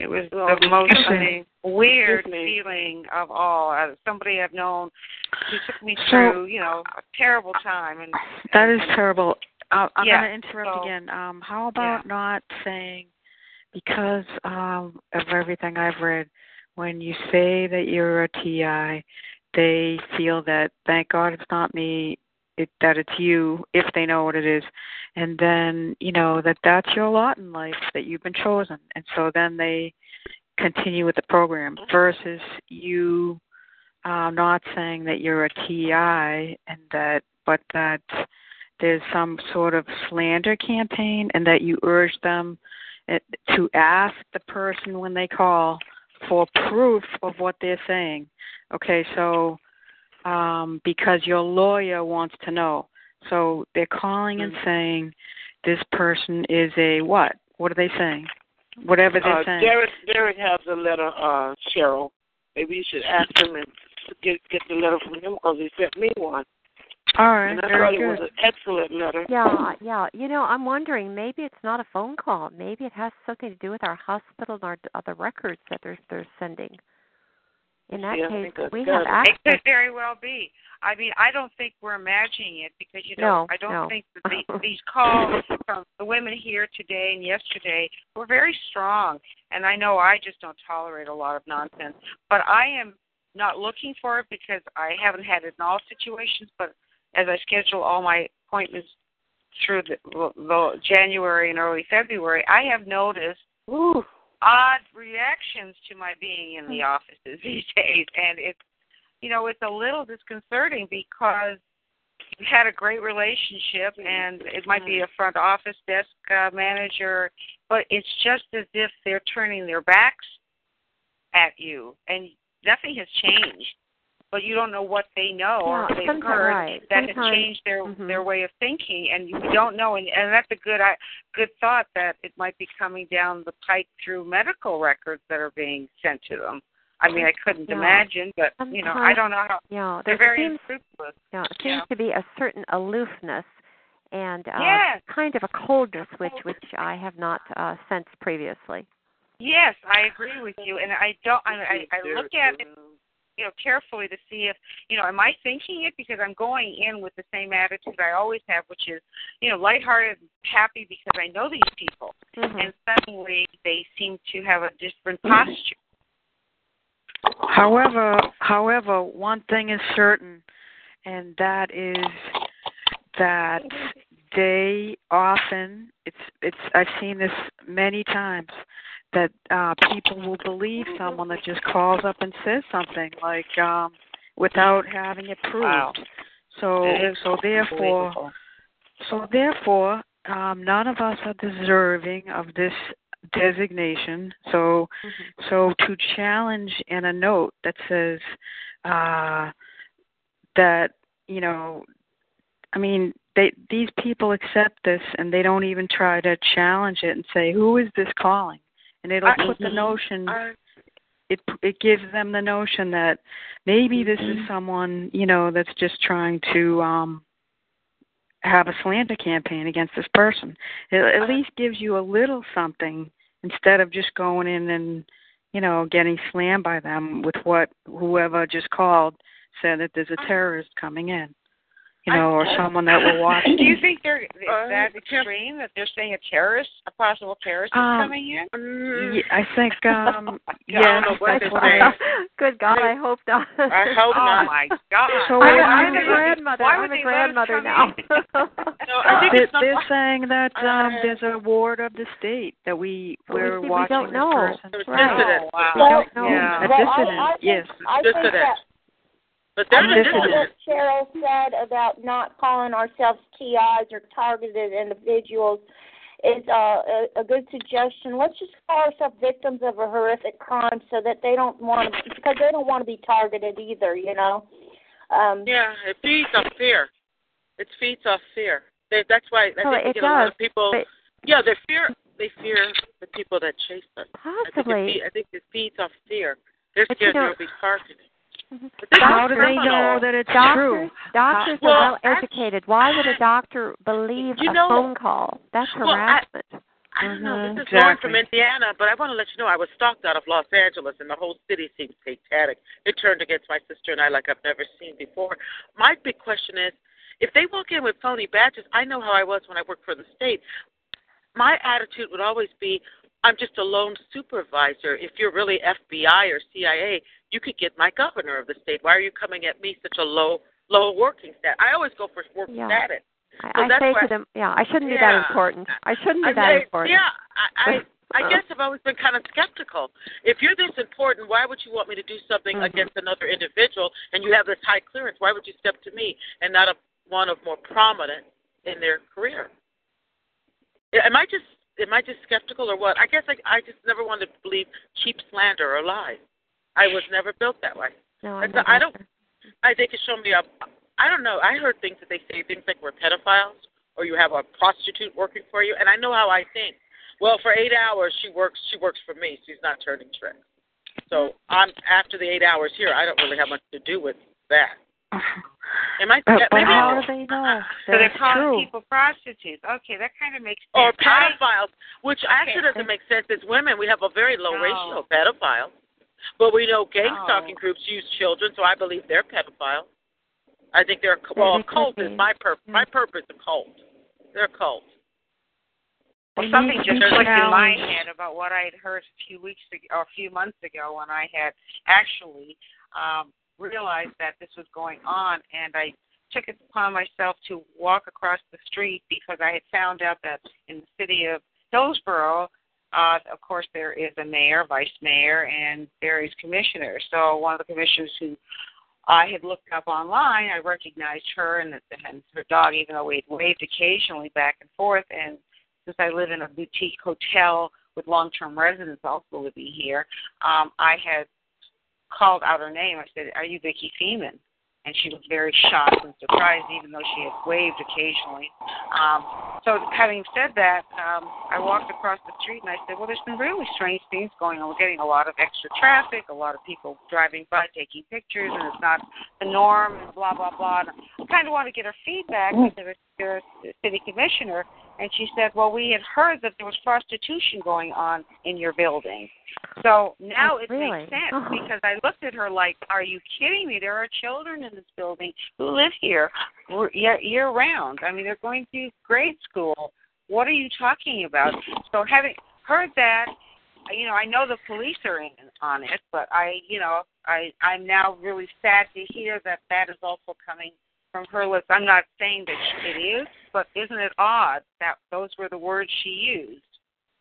It was the most weird feeling of all. Uh, somebody I've known who took me So- through, you know, a terrible time. And That is and- terrible. Uh, I'm Yeah, going to interrupt so- again. Um, how about not saying, because um, of everything I've read, when you say that you're a TI, they feel that thank God it's not me, it, that it's you if they know what it is, and then you know that that's your lot in life that you've been chosen, and so then they continue with the program versus you uh, not saying that you're a TI and that, but that there's some sort of slander campaign and that you urge them uh, to ask the person when they call for proof of what they're saying. Okay, so um, because your lawyer wants to know. So they're calling and saying this person is a what? What are they saying? Whatever they're uh, saying. Derek Derek has a letter, uh, Cheryl. Maybe you should ask him and get get the letter from him because he sent me one. All right, and I very thought it was an excellent letter. Yeah, yeah. You know, I'm wondering maybe it's not a phone call. Maybe it has something to do with our hospital and our the records that they're they're sending. In that Yeah, case, we good. have It could very well be. I mean, I don't think we're imagining it because you know No, I don't no. think that the, these calls from the women here today and yesterday were very strong. And I know I just don't tolerate a lot of nonsense. But I am not looking for it because I haven't had it in all situations. But as I schedule all my appointments through the, the January and early February, I have noticed Ooh. Odd reactions to my being in the hmm. offices these days, and it's you know it's a little disconcerting because we had a great relationship, hmm. and it might be hmm. a front office desk uh, manager, but it's just as if they're turning their backs at you, and nothing has changed. But you don't know what they know or Yeah, they've heard right. that has changed their mhm. their way of thinking, and you don't know. And, and that's a good I, good thought that it might be coming down the pike through medical records that are being sent to them. I mean, I couldn't Yeah. imagine, but you know, I don't know how Yeah, they're there very seems unscrupulous. yeah, it seems Yeah. to be a certain aloofness and uh, Yes. kind of a coldness which which I have not uh, sensed previously. Yes, I agree with you, and I don't. I, I, I look at it, you know, carefully to see if, you know, am I thinking it because I'm going in with the same attitude I always have, which is, you know, lighthearted, happy because I know these people, Mhm. and suddenly they seem to have a different posture. However, however, one thing is certain, and that is that they often it's it's I've seen this many times that uh people will believe someone that just calls up and says something like um without having it proved. Wow. So so therefore so therefore um none of us are deserving of this designation. So so to challenge in a note that says uh, that you know, I mean, they these people accept this and they don't even try to challenge it and say who is this calling, and it'll put the notion. It it gives them the notion that maybe this Mm-hmm. is someone you know that's just trying to um have a slander campaign against this person. It at least gives you a little something instead of just going in and you know getting slammed by them with what whoever just called said that there's a terrorist coming in, you know, or someone that will watch. Do you think they're Uh, that extreme that they're saying a terrorist, a possible terrorist is Um, coming in? Yeah, I think um I don't know what that's to what say. I Good God, I hope not. I hope oh not. my God! So I'm, what I'm a grandmother. why I'm would a they let us grandmother now. No, I think They're, they're saying that um Uh, there's a ward of the state that we But we we're see- we watching don't this know. person. Right. dissident. Oh, wow. We don't know. Yeah. A Well, I- dissident, I think- yes. I think Dissident. that But I I'm think the that dissident. what Cheryl said about not calling ourselves TIs or targeted individuals is uh, a, a good suggestion. Let's just call ourselves victims of a horrific crime so that they don't want to, because they don't want to be targeted either, you know. Um, Yeah, it feeds off fear. It feeds off fear. They, that's why I Well, think we it get a lot of people. but- yeah, they fear. They fear the people that chase us. I think, it Possibly. I think it feeds off fear. They're But you know- they'll be targeted. But this is How do they know that it's doctors, true? Doctors Well, are well educated. Why would a doctor believe You a know- phone call? That's Well, I- harassment. I don't know. This is mm-hmm. Lauren from. Indiana, but I want to let you know I was stalked out of Los Angeles, and the whole city seems satanic. It turned against my sister and I like I've never seen before. My big question is, if they walk in with phony badges, I know how I was when I worked for the state. My attitude would always be, I'm just a lone supervisor. If you're really FBI or CIA, you could get my governor of the state. Why are you coming at me such a low low working status? I always go for work Yeah. status. I, So I that's say to them, yeah, I shouldn't be that important. I shouldn't be I that say- important. Yeah, I, I I guess I've always been kind of skeptical. If you're this important, why would you want me to do something Mhm. against another individual and you have this high clearance? Why would you step to me and not a one of more prominent in their career? Am I just am I just skeptical or what? I guess I I just never wanted to believe cheap slander or lies. I was never built that way. No, I'm I don't- I they could show me up. I don't know. I heard things that they say things like we're pedophiles or you have a prostitute working for you and I know how I think. Well, for eight hours she works she works for me. She's not turning tricks. So I'm after the eight hours here, I don't really have much to do with that. Am I But, but maybe how I'm- do they know? So they're That's calling true. people prostitutes. Okay, that kind of makes or sense. I- pedophiles, which actually doesn't make sense as women. We have a very low No. ratio of pedophiles. But we know gang No. stalking groups use children, so I believe they're pedophiles. I think they're They- well, a cult could is be. my purpose. My purpose is a cult. They're a cult. Well, something just be clicked in my head about what I had heard a few weeks ago, or a few months ago, when I had actually um, realized that this was going on, and I took it upon myself to walk across the street because I had found out that in the city of Hillsboro, uh, of course, there is a mayor, vice mayor, and various commissioners. So one of the commissioners who I had looked up online, I recognized her and, and her dog, even though we had waved occasionally back and forth. And since I live in a boutique hotel with long-term residents also living here, um, I had called out her name. I said, "Are you Vicki Feeman?" And she was very shocked and surprised, even though she had waved occasionally. Um, so, having said that, um, I walked across the street and I said, "Well, there's some really strange things going on. We're getting a lot of extra traffic, a lot of people driving by taking pictures, and it's not the norm, and blah blah blah." And I kind of want to get her feedback because the city commissioner, and she said, "Well, we had heard that there was prostitution going on in your building." So now Oh, it really? makes sense Oh. because I looked at her like, "Are you kidding me? There are children in this building who live here year, year round. I mean, they're going through grade school. What are you talking about?" So having heard that, you know, I know the police are in on it, but I, you know, I I'm now really sad to hear that that is also coming from her lips. I'm not saying that it is, but isn't it odd that those were the words she used?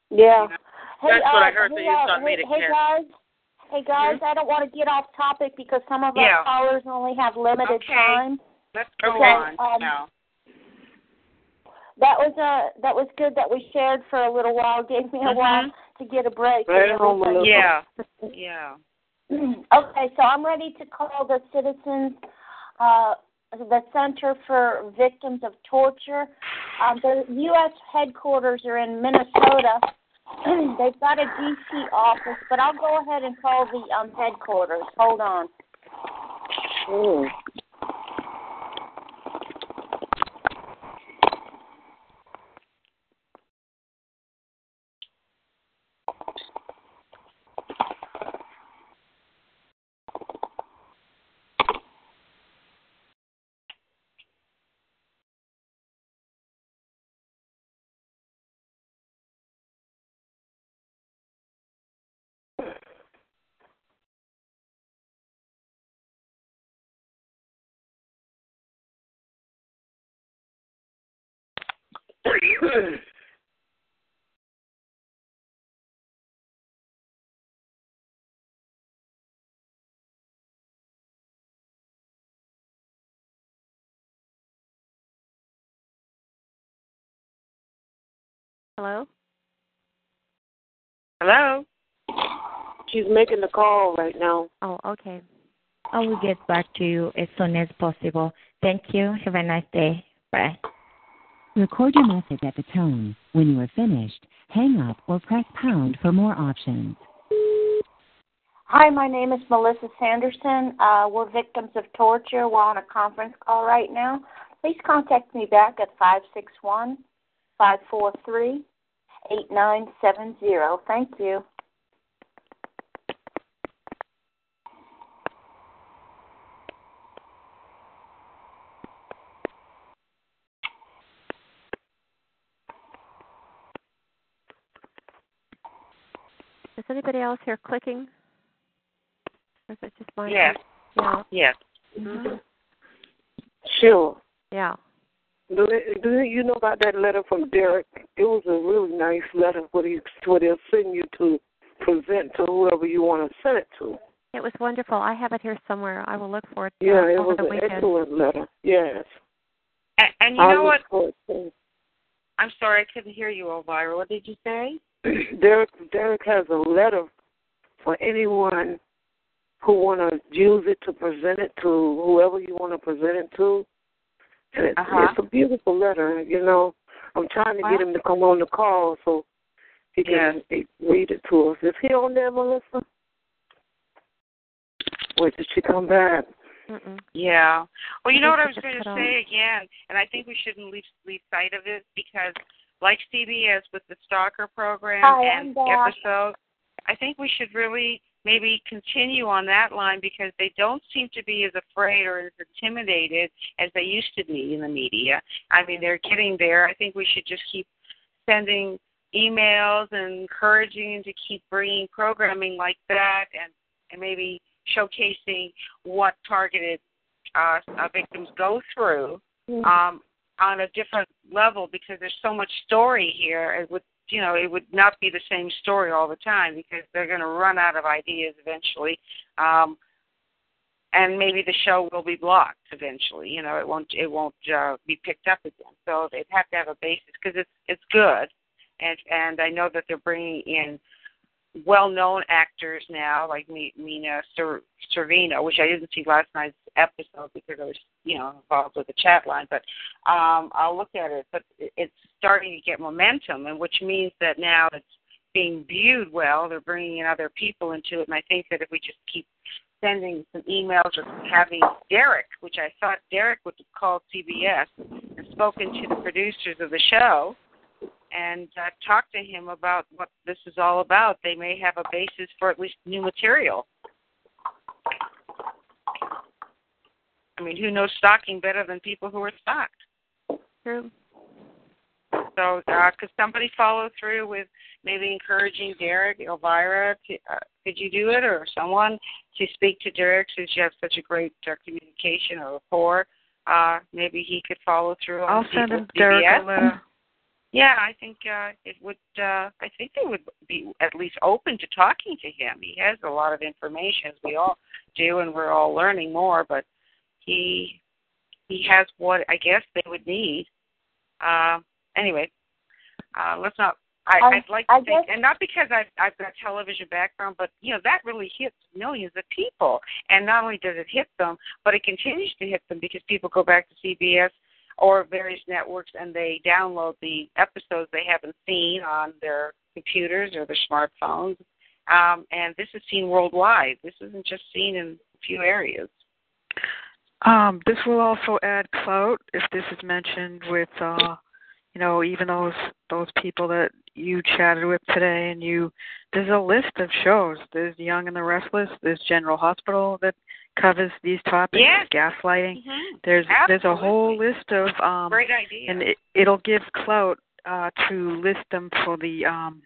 Yeah. You know? Hey, That's what uh, I heard hey, they used uh, on me hey, to hey guys. Hey guys, I don't want to get off topic because some of Yeah. our callers only have limited Okay. time. Let's go Okay, on um, now. That was uh that was good that we shared for a little while. Gave me a Mhm. while to get a break. Right and. Yeah, yeah. okay, so I'm ready to call the citizens, uh, the Center for Victims of Torture. Um, the U.S. headquarters are in Minnesota. They've got a D.C. office, but I'll go ahead and call the um, headquarters. Hold on. Hello? Hello. She's making the call right now. Oh, okay. I will get back to you as soon as possible. Thank you. Have a nice day. Bye. Record your message at the tone. When you are finished, hang up or press pound for more options. Hi, my name is Melissa Sanderson. Uh, we're victims of torture. We're on a conference call right now. Please contact me back at five six one five four three eight nine seven zero. Thank you. Anybody else here clicking? Or is it just mine? Yes. Yeah. Yes. Mm-hmm. Sure. Yeah. Do, do you know about that letter from Derek? It was a really nice letter what he what he'll send you to present to whoever you want to send it to. It was wonderful. I have it here somewhere. I will look for it. uh, Yeah, it was the an weekend. excellent letter. Yes. And, and you I know what? I'm sorry, I couldn't hear you, Elvira. What did you say? It. Derek Derek has a letter for anyone who want to use it to present it to whoever you want to present it to. And it's, Uh-huh. it's a beautiful letter, you know. I'm trying to Well- get him to come on the call so he can read it to us. Is he on there, Melissa? Wait, did she come back? Mm-mm. Yeah. Well, you know what I was going to say again, and I think we shouldn't lose, lose sight of it because, like CBS with the Stalker program Hi, and I'm episodes, I think we should really maybe continue on that line because they don't seem to be as afraid or as intimidated as they used to be in the media. I mean, they're getting there. I think we should just keep sending emails and encouraging to keep bringing programming like that and and maybe showcasing what targeted uh, uh, victims go through um, on a different level because there's so much story here. It would, you know, it would not be the same story all the time because they're going to run out of ideas eventually, um, and maybe the show will be blocked eventually. You know, it won't it won't uh, be picked up again. So they'd have to have a basis because it's it's good, and and I know that they're bringing in well-known actors now, like Mina Cer- Cervino, which I didn't see last night's episode because I was, you know, involved with the chat line. But um, I'll look at it. But it's starting to get momentum, and which means that now it's being viewed well. They're bringing in other people into it, and I think that if we just keep sending some emails or having Derek, which I thought Derek would called CBS and spoken to the producers of the show and uh, talk to him about what this is all about. They may have a basis for at least new material. I mean, who knows stocking better than people who are stocked? True. So, uh, could somebody follow through with maybe encouraging Derek, Elvira, to, uh, could you do it, or someone to speak to Derek since you have such a great uh, communication or rapport? Uh, maybe he could follow through I'll send him Derek a letter. Yeah, I think uh, it would. Uh, I think they would be at least open to talking to him. He has a lot of information, as we all do, and we're all learning more. But he he has what I guess they would need. Uh, anyway, uh, let's not. I, I- I'd like to I think, guess- and not because I've I've got television background, but you know that really hits millions of people. And not only does it hit them, but it continues to hit them because people go back to CBS or various networks and they download the episodes they haven't seen on their computers or their smartphones. Um, and this is seen worldwide. This isn't just seen in a few areas. Um, this will also add clout if this is mentioned with, uh, you know, even those those people that you chatted with today, and you. There's a list of shows. There's Young and the Restless. There's General Hospital that covers these topics. Yes. Gaslighting. Mm-hmm. There's there's a whole list of um, Great idea. and it, it'll give clout uh, to list them for the um,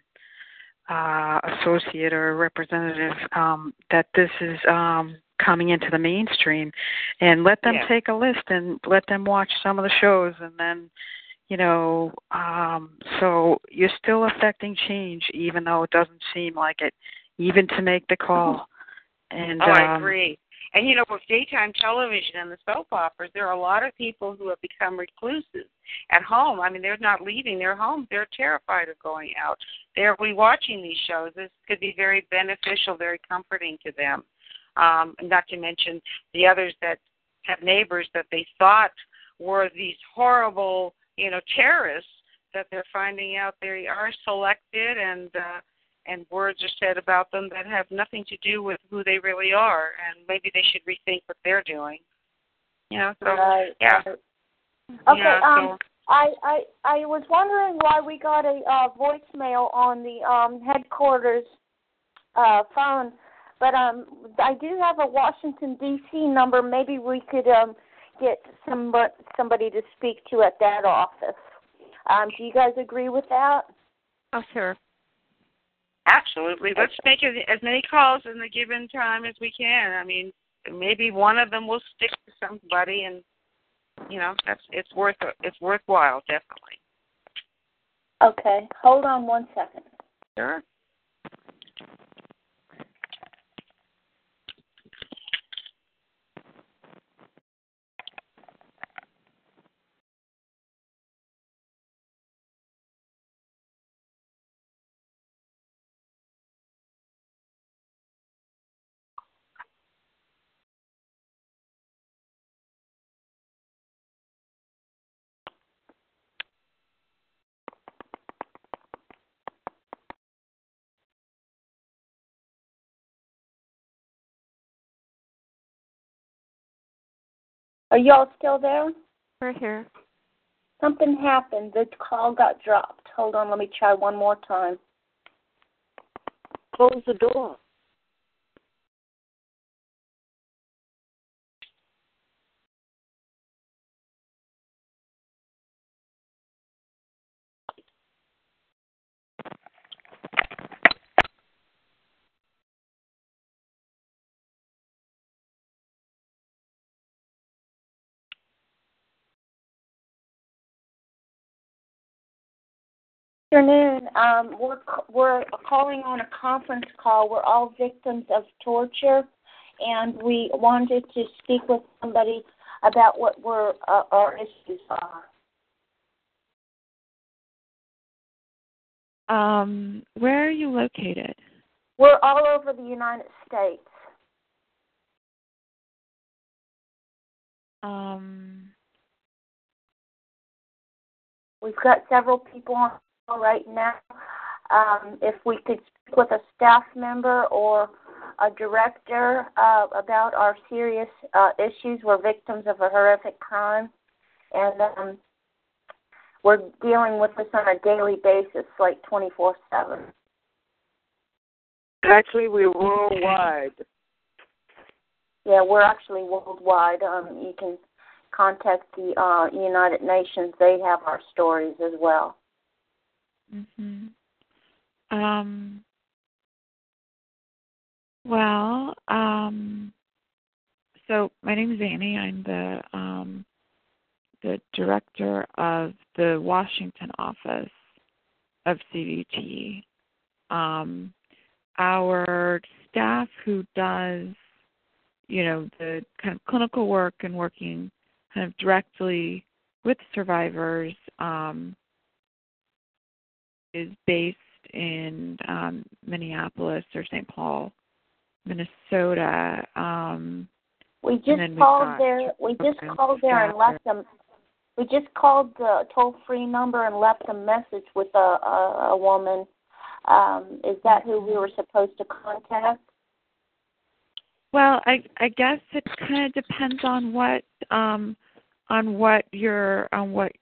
uh, associate or representative um, that this is um, coming into the mainstream, and let them Yeah. take a list and let them watch some of the shows, and then you know, um, so you're still affecting change, even though it doesn't seem like it, even to make the call. And oh, I um, agree. And you know, with daytime television and the soap operas, there are a lot of people who have become recluses at home. I mean, they're not leaving their homes; they're terrified of going out. They're rewatching these shows. This could be very beneficial, very comforting to them. Um, not to mention the others that have neighbors that they thought were these horrible, you know, terrorists that they're finding out they are selected and uh, and words are said about them that have nothing to do with who they really are, and maybe they should rethink what they're doing. You know, so Right, yeah. Okay, yeah, um, so, I, I I was wondering why we got a uh, voicemail on the um, headquarters uh, phone, but um, I do have a Washington D.C. number. Maybe we could um, get somebody somebody to speak to at that office. Um, do you guys agree with that? Oh, sure. Absolutely. Let's make as, as many calls in the given time as we can. I mean, maybe one of them will stick to somebody, and you know, that's it's worth it's worthwhile, definitely. Okay, hold on one second. Sure. Are y'all still there? We're here. Something happened. The call got dropped. Hold on, let me try one more time. Close the door. Afternoon. Um, we're we're calling on a conference call. We're all victims of torture, and we wanted to speak with somebody about what we're, uh, our issues are. Um, where are you located? We're all over the United States. Um, We've got several people on right now. Um, if we could speak with a staff member or a director uh, about our serious uh, issues, we're victims of a horrific crime, and um, we're dealing with this on a daily basis, like 24 7. Actually, we're worldwide. Yeah, we're actually worldwide. Um, you can contact the uh, United Nations, they have our stories as well. Mhm. Um. Well, um. So my name is Annie. I'm the um, the director of the Washington office of CVT. Um, our staff who does, you know, the kind of clinical work and working kind of directly with survivors um, is based in um, Minneapolis or St. Paul, Minnesota. Um, We just and then we've called there. We just called there and left them. We just called the toll free number and left a message with a a, a woman. Um, is that who we were supposed to contact? Well, I I guess it kind of depends on what um on what you're on what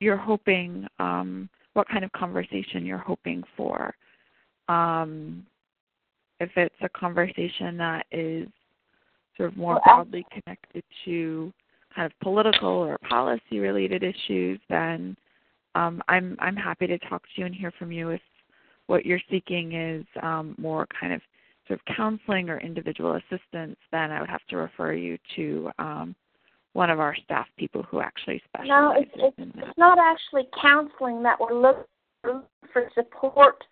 you're hoping um what kind of conversation you're hoping for. Um if it's a conversation that is sort of more Well, broadly connected to kind of political or policy related issues, then um I'm I'm happy to talk to you and hear from you if what you're seeking is um more kind of sort of counseling or individual assistance, then I would have to refer you to um, one of our staff people who actually No, specialize it's it's, it's not actually counseling that we're looking for, for support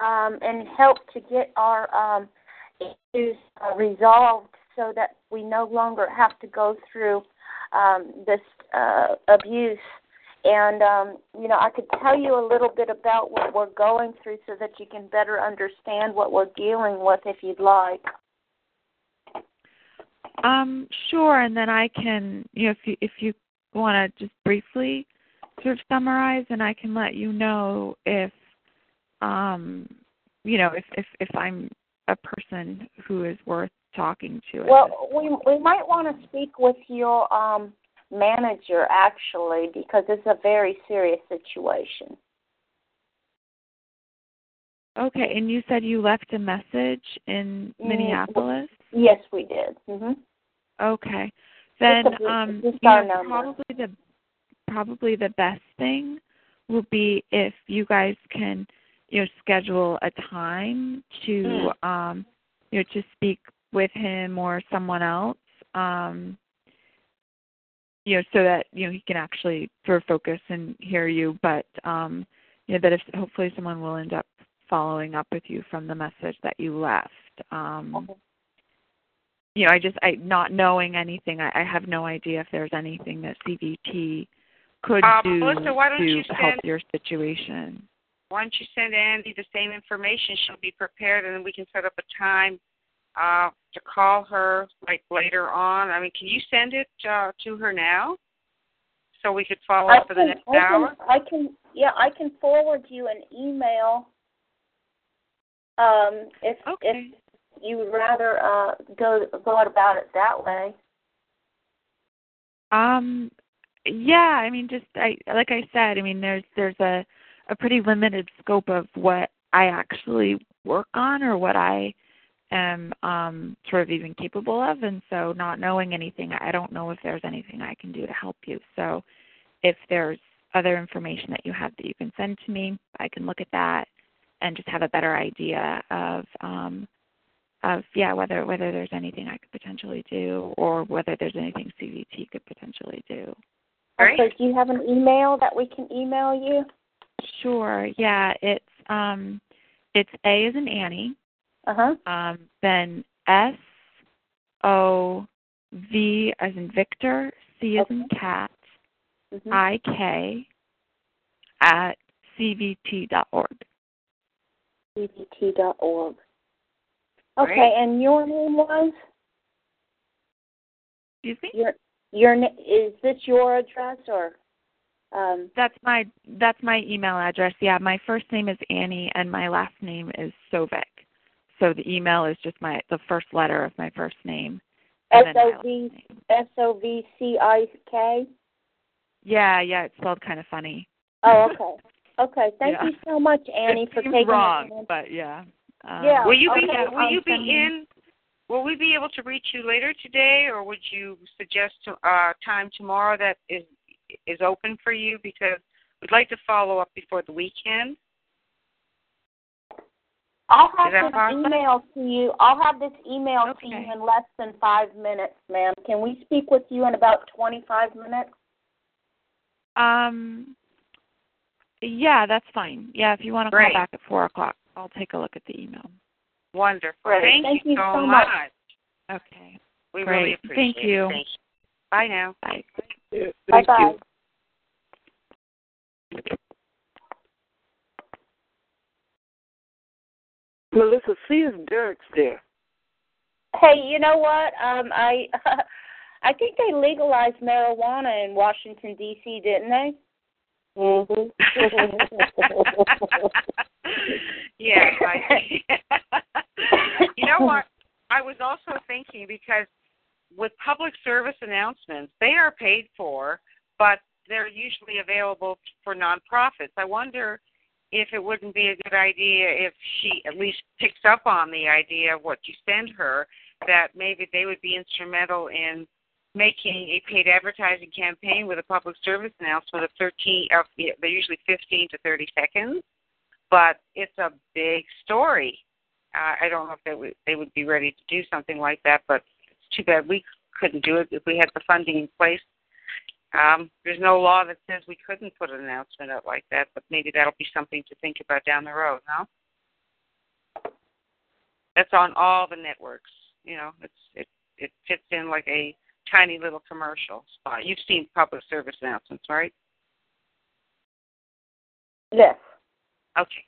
um, and help to get our um, issues uh, resolved so that we no longer have to go through um, this uh, abuse. And um, you know, I could tell you a little bit about what we're going through so that you can better understand what we're dealing with, if you'd like. Um, sure, and then I can, you know, if you if you want to just briefly sort of summarize, and I can let you know if, um, you know, if if if I'm a person who is worth talking to. Well, we we might want to speak with your um, manager actually because it's a very serious situation. Okay, and you said you left a message in Mm, Minneapolis. Yes, we did. hmm Okay, then a- um, you know, number. probably the probably the best thing will be if you guys can you know schedule a time to Hmm. um you know to speak with him or someone else um you know so that you know he can actually sort of focus and hear you but um you know that if hopefully someone will end up following up with you from the message that you left um you know i just i not knowing anything i, I have no idea if there's anything that cvt could Uh, do Melissa, why don't to you help your situation Why don't you send Andy the same information? She'll be prepared, and then we can set up a time uh, to call her like later on. I mean, can you send it uh, to her now, so we could follow I up for the can, next I can. I can, yeah, I can forward you an email. Um, if if you would rather uh go go about it that way. Um yeah, I mean just I like I said, I mean there's there's a a pretty limited scope of what I actually work on or what I am um sort of even capable of and so not knowing anything, I don't know if there's anything I can do to help you. So if there's other information that you have that you can send to me, I can look at that and just have a better idea of um of yeah whether whether there's anything I could potentially do or whether there's anything CVT could potentially do. Okay, do you have an email that we can email you? Sure. Yeah, it's um it's A as in Annie. Uh-huh. Um then S O V as in Victor, C as in cat, Mhm. I K at cvt.org. cvt.org. Okay, Great. and your name was? Excuse me? Your your is this your address or um That's my that's my email address. Yeah, my first name is Annie and my last name is Sovcik. So the email is just my the first letter of my first name. S O V S O V C I K? Yeah, yeah, it's spelled kind of funny. Oh, okay. Okay, thank Yeah. you so much, Annie, It for taking wrong, but yeah. Um, Yeah, Will you be okay, Will um, you be send in? Will we be able to reach you later today, or would you suggest to, uh, time tomorrow that is is open for you? Because we'd like to follow up before the weekend. I'll have Is that this possible? email to you. I'll have this email to you in less than five minutes, ma'am. Can we speak with you in about twenty-five minutes? Um yeah, that's fine. Yeah, if you want to call back at four o'clock, I'll take a look at the email. Wonderful. Great. Thank, Thank you so so much. much. Okay. We Great. really appreciate Thank you. it. Thank you. Bye now. Bye. Bye bye. Melissa, see if Derek's there. Hey, you know what? Um, I I think they legalized marijuana in Washington D.C., didn't they? Mm-hmm. yeah. I, you know what? I was also thinking because with public service announcements, they are paid for, but they're usually available for nonprofits. I wonder if it wouldn't be a good idea if she at least picks up on the idea of what you send her, that maybe they would be instrumental in making a paid advertising campaign with a public service announcement of 13 of they're usually 15 to 30 seconds but it's a big story uh, i don't know if they would they would be ready to do something like that but it's too bad we couldn't do it if we had the funding in place um, there's no law that says we couldn't put an announcement out like that but maybe that'll be something to think about down the road no that's on all the networks you know it's it it fits in like a tiny little commercial spot. You've seen public service announcements, right? Yes. Okay.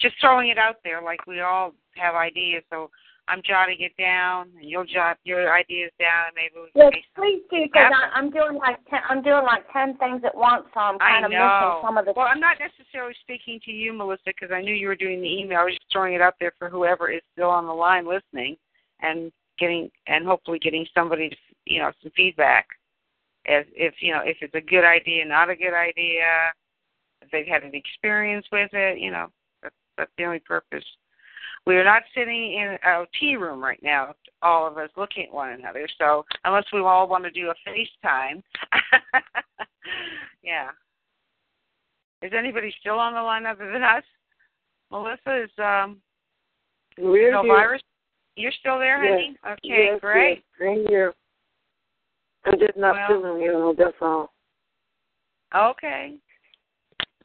Just throwing it out there, like we all have ideas, so I'm jotting it down, and you'll jot your ideas down, and maybe we can Yes, make please do, because. I'm doing like ten, I'm doing like ten things at once, so I'm I kind of know. missing some of the. Well, I'm not necessarily speaking to you, Melissa, because I knew you were doing the email. I was just throwing it out there for whoever is still on the line listening, and getting and hopefully getting somebody, to, you know, some feedback, as if you know if it's a good idea, not a good idea, if they've had an experience with it. You know, that's that's the only purpose. We are not sitting in a tea room right now, all of us looking at one another. So unless we all want to do a FaceTime, yeah. Is anybody still on the line other than us? Melissa is um We're no here. virus. You're still there, honey? Yes. Okay, yes, great. Yes. I'm here. I'm just not Well- feeling, you know, that's all. Okay.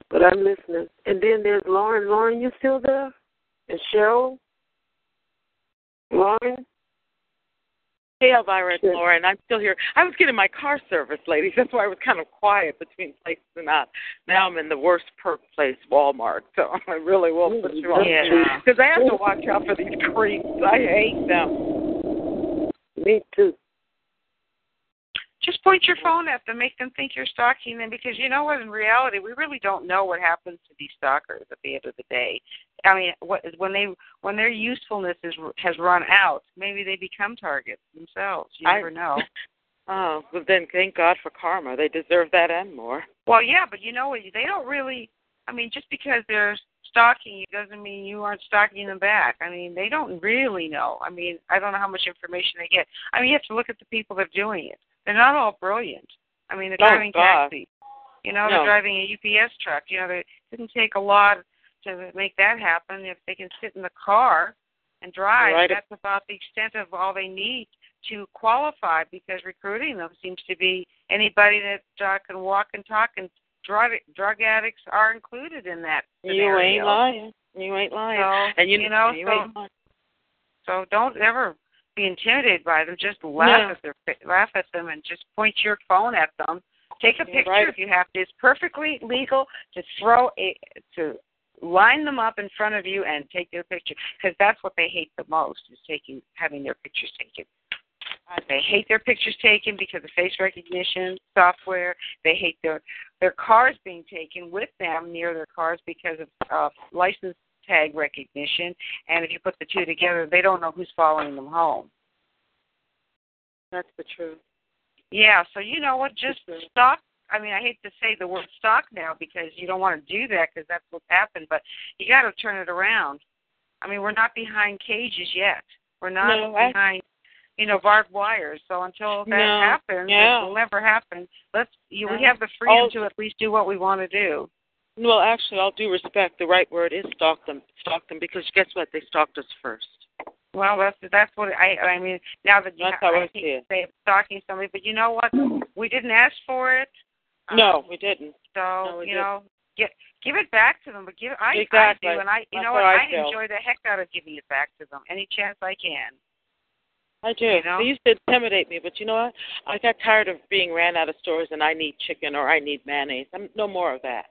But I'm listening. And then there's Lauren. Lauren, you still there? And Cheryl? Lauren? Hey, Elvira, it's. Lauren. I'm still here. I was getting my car service, ladies. That's why I was kind of quiet between places and not. Now I'm in the worst perp place, Walmart. So I really will put you on. Yeah. Because I have to watch out for these creeps. I hate them. Me too. Just point your phone at them, make them think you're stalking them because you know what? In reality, we really don't know what happens to these stalkers at the end of the day. I mean, what when they when their usefulness is has run out, maybe they become targets themselves. You I- never know. Oh, but then thank God for karma. They deserve that and more. Well, yeah, but you know what? They don't really. I mean, just because they're stalking you doesn't mean you aren't stalking them back. I mean, they don't really know. I mean, I don't know how much information they get. I mean, you have to look at the people that are doing it. They're not all brilliant. I mean, they're Oh, driving God. taxis. You know, No. they're driving a UPS truck. You know, they- it didn't take a lot to make that happen. If they can sit in the car and drive, Right. that's about the extent of all they need to qualify because recruiting them seems to be anybody that uh, can walk and talk and drug drug addicts are included in that Scenario. You ain't lying. You ain't lying. So, and you, you know, you so-. So don't ever be intimidated by them. Just laugh No. at their laugh at them and just point your phone at them. Take a picture right. if you have to. It's perfectly legal to throw a to line them up in front of you and take their picture because that's what they hate the most is taking having their pictures taken. They hate their pictures taken because of face recognition software. They hate their their cars being taken with them near their cars because of uh, license tag recognition. And if you put the two together, they don't know who's following them home. That's the truth. Yeah, so you know what? Just stalk. I mean, I hate to say the word stalk now because you don't want to do that because that's what's happened, but you got to turn it around. I mean, we're not behind cages yet. We're not No, I- behind, you know, barbed wires. So until that No, happens, yeah. it will never happen. Let's. You, we have the freedom All- to at least do what we want to do. Well, actually, all due respect, the right word is stalk them. Stalk them because guess what? They stalked us first. Well, that's that's what I. I mean, now that you, That's ha- how I I see it. stalking somebody, but you know what? We didn't ask for it. No, Um, we didn't. So No, we you didn't. know, get give it back to them. But give I Exactly. I do, and I you That's know what? I I, enjoy the heck out of giving it back to them any chance I can. I do. You know? They used to intimidate me, but you know what? I got tired of being ran out of stores and I need chicken or I need mayonnaise. I'm no more of that.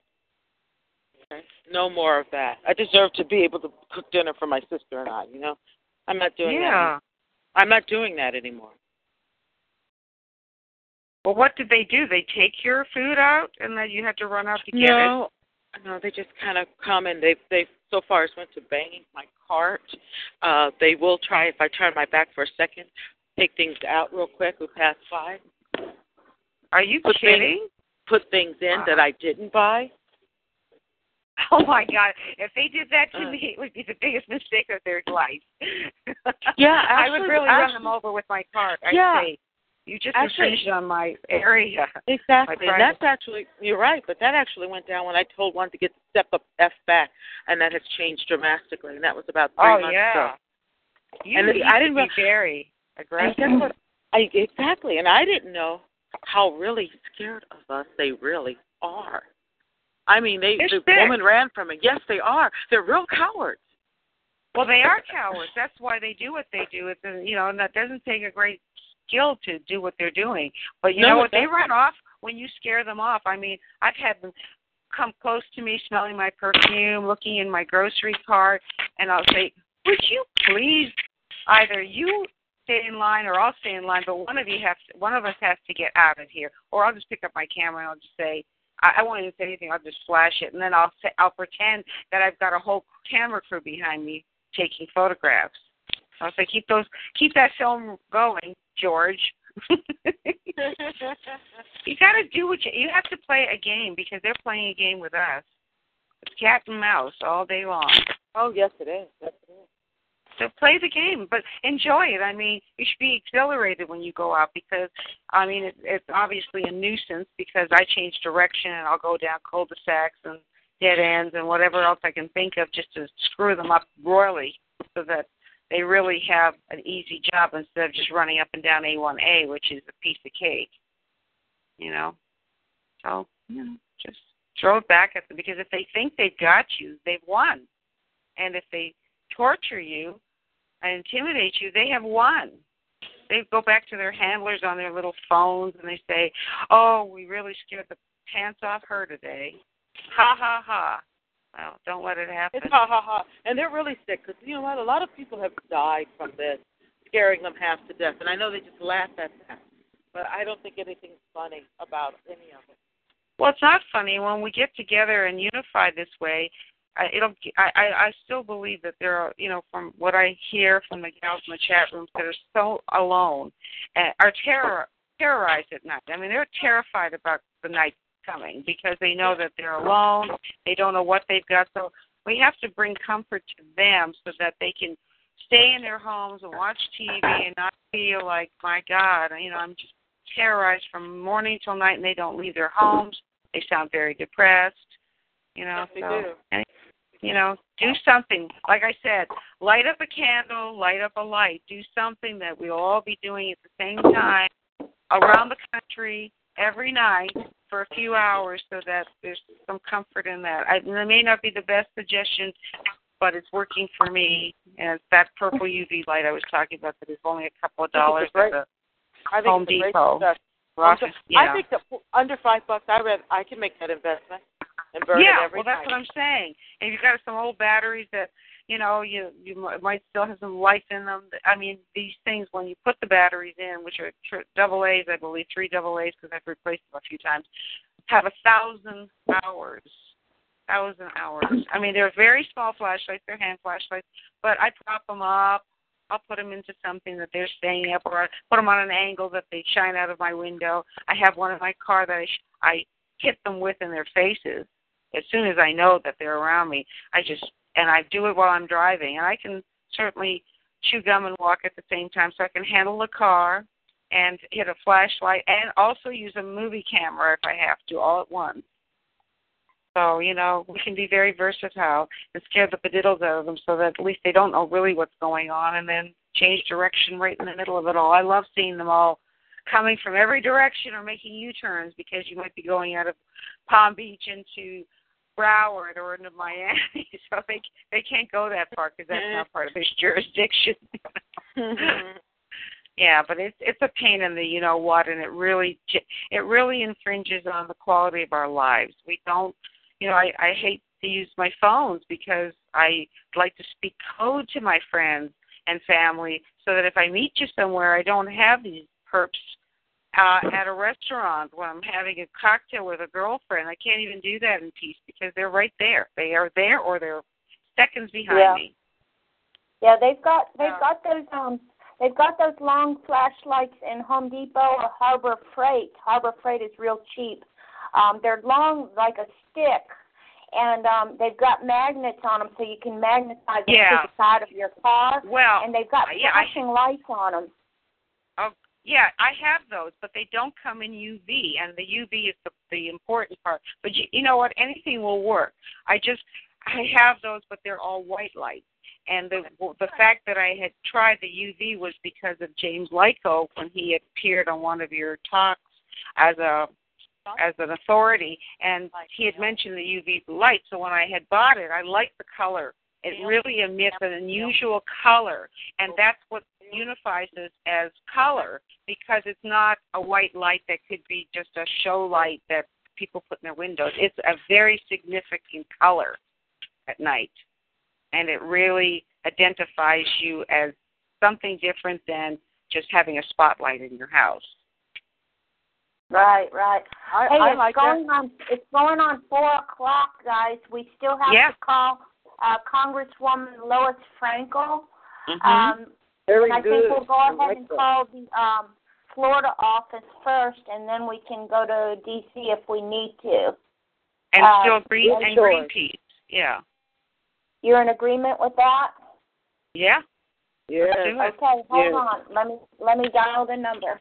Okay? No more of that. I deserve to be able to cook dinner for my sister and I. You know, I'm not doing that. yeah. anymore. I'm not doing that anymore. Well, what did they do? They take your food out, and then you had to run out to get it. No, no, they just kind of come and they they so far as went to banging my cart. Uh, they will try if I turn my back for a second, take things out real quick. We pass by. Are you Put things- kidding? Put things in that I didn't buy. Oh my God! If they did that to Uh. me, it would be the biggest mistake of their life. Yeah, I would actually- really run them over with my car. I'd Yeah. say, you just Actually- infringed on my area. Exactly. My And that's actually you're right, but that actually went down when I told one to get the step up F back and that has changed dramatically and that was about three Oh months yeah. ago. You And used I didn't be very aggressive. what? I exactly. And I didn't know how really scared of us they really are. I mean they They're the sick. woman ran from it. Yes, they are. They're real cowards. Well, they are cowards. That's why they do what they do. It's you know, and that doesn't take a great skill to do what they're doing. But you No, know what? They run off when you scare them off. I mean, I've had them come close to me, smelling my perfume, looking in my grocery cart, and I'll say, "Would you please either you stay in line or I'll stay in line, but one of you has to, one of us has to get out of here." Or I'll just pick up my camera and I'll just say. I I won't even say anything. I'll just flash it, and then I'll say I'll pretend that I've got a whole camera crew behind me taking photographs. I'll say, keep those, keep that film going, George. you got to do what you. You have to play a game because they're playing a game with us. It's cat and mouse all day long. Oh yes it is. Yes it is. So play the game, but enjoy it. I mean, you should be exhilarated when you go out because, I mean, it, it's obviously a nuisance because I change direction and I'll go down cul-de-sacs and dead ends and whatever else I can think of just to screw them up royally so that they really have an easy job instead of just running up and down A1A, which is a piece of cake. You know? So, you know, just throw it back at them because if they think they've got you, they've won. And if they torture you and intimidate you, they have won. They go back to their handlers on their little phones and they say, "Oh, we really scared the pants off her today." Ha ha ha. Well, don't let it happen. It's ha ha ha. And they're really sick because you know what? A lot of people have died from this, scaring them half to death. And I know they just laugh at that, but I don't think anything's funny about any of it. Well, it's not funny when we get together and unify this way. I, it'll. I, I still believe that there are, you know, from what I hear from the gals in the chat rooms that are so alone, and are terror terrorized at night. I mean, they're terrified about the night coming because they know that they're alone. They don't know what they've got. So we have to bring comfort to them so that they can stay in their homes and watch TV and not feel like, my God, you know, I'm just terrorized from morning till night, and they don't leave their homes. They sound very depressed. You know, Yes, so do. and, you know, do something. Like I said, light up a candle, light up a light. Do something that we'll all be doing at the same time around the country every night for a few hours so that there's some comfort in that. I, it may not be the best suggestion, but it's working for me. And it's that purple UV light I was talking about that is only a couple of dollars at I think Home it's a great Depot. Ross, yeah. I think that under five bucks, I read I can make that investment and burn yeah, it every well, that's what I'm saying. And you've got some old batteries that you know you you might still have some life in them. I mean, these things when you put the batteries in, which are double A's, I believe three double A's because I've replaced them a few times, have a thousand hours. Thousand hours. I mean, they're very small flashlights. They're hand flashlights, but I prop them up. I'll put them into something that they're staying up, or I put them on an angle that they shine out of my window. I have one in my car that I sh- I hit them with in their faces as soon as I know that they're around me. I just and I do it while I'm driving, and I can certainly chew gum and walk at the same time, so I can handle the car and hit a flashlight, and also use a movie camera if I have to, all at once. So, you know, we can be very versatile and scare the padiddles out of them so that at least they don't know really what's going on and then change direction right in the middle of it all. I love seeing them all coming from every direction or making U turns because you might be going out of Palm Beach into Broward or into Miami. So they they can't go that far because that's not part of their jurisdiction. Mm-hmm. Yeah, but it's it's a pain in the you know what, and it really it really infringes on the quality of our lives. We don't, you know, I I hate to use my phones because I like to speak code to my friends and family so that if I meet you somewhere, I don't have these perps uh, at a restaurant when I'm having a cocktail with a girlfriend. I can't even do that in peace because they're right there. They are there or they're seconds behind Yeah. me. Yeah, they've got they've got those um they've got those long flashlights in Home Depot or Harbor Freight. Harbor Freight is real cheap. Um, they're long like a stick, and um, they've got magnets on them so you can magnetize them to the side of your car. Well, and they've got uh, yeah, I- flashing lights on them. Oh, yeah, I have those, but they don't come in UV, and the UV is the the important part. But you, you know what? Anything will work. I just I have those, but they're all white lights. And the the fact that I had tried the UV was because of James Lyko when he appeared on one of your talks as a as an authority, and he had mentioned the UV light. So when I had bought it, I liked the color. It really emits an unusual color, and that's what unifies us as color because it's not a white light that could be just a show light that people put in their windows. It's a very significant color at night, and it really identifies you as something different than just having a spotlight in your house. Right, right. I, hey, I it's like going that. on. It's going on four o'clock, guys. We still have Yeah. to call uh, Congresswoman Lois Frankel. Mm-hmm. Um, Very and I good. think we'll go ahead like and that. call the um, Florida office first, and then we can go to DC if we need to. And Uh, still green yeah, and sure. Greenpeace. Yeah. You're in agreement with that? Yeah. Yeah. Okay, hold Yes. on. Let me let me dial the number.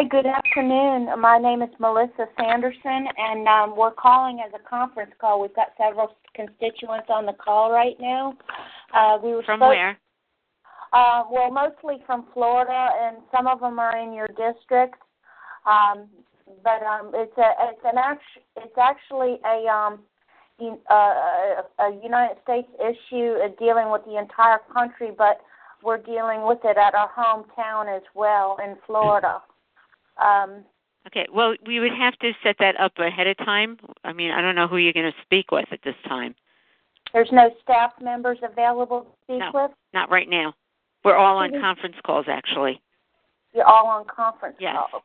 Hi, good afternoon. My name is Melissa Sanderson, and um, we're calling as a conference call. We've got several constituents on the call right now. Uh, we were From supposed- where? Uh, well, mostly from Florida, and some of them are in your district. Um, but um, it's a it's an act it's actually a um, uh, a United States issue dealing with the entire country, but we're dealing with it at our hometown as well in Florida. Um, Okay. Well, we would have to set that up ahead of time. I mean, I don't know who you're going to speak with at this time. there's no staff members available to speak No. with. Not right now. We're all on conference calls, actually. You're all on conference Yes. call.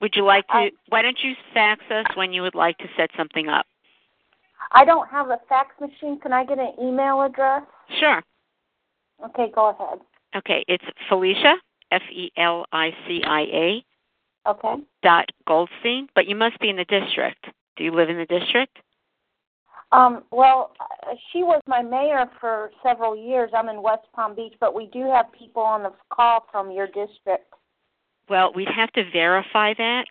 Would you like to? I- why don't you fax us when you would like to set something up? I don't have a fax machine. Can I get an email address? Sure. Okay, go ahead. Okay. It's Felicia F E L I C I A Okay. dot Goldstein, but you must be in the district. Do you live in the district? Um, well, uh, she was my mayor for several years. I'm in West Palm Beach, but we do have people on the call from your district. Well, we'd have to verify that.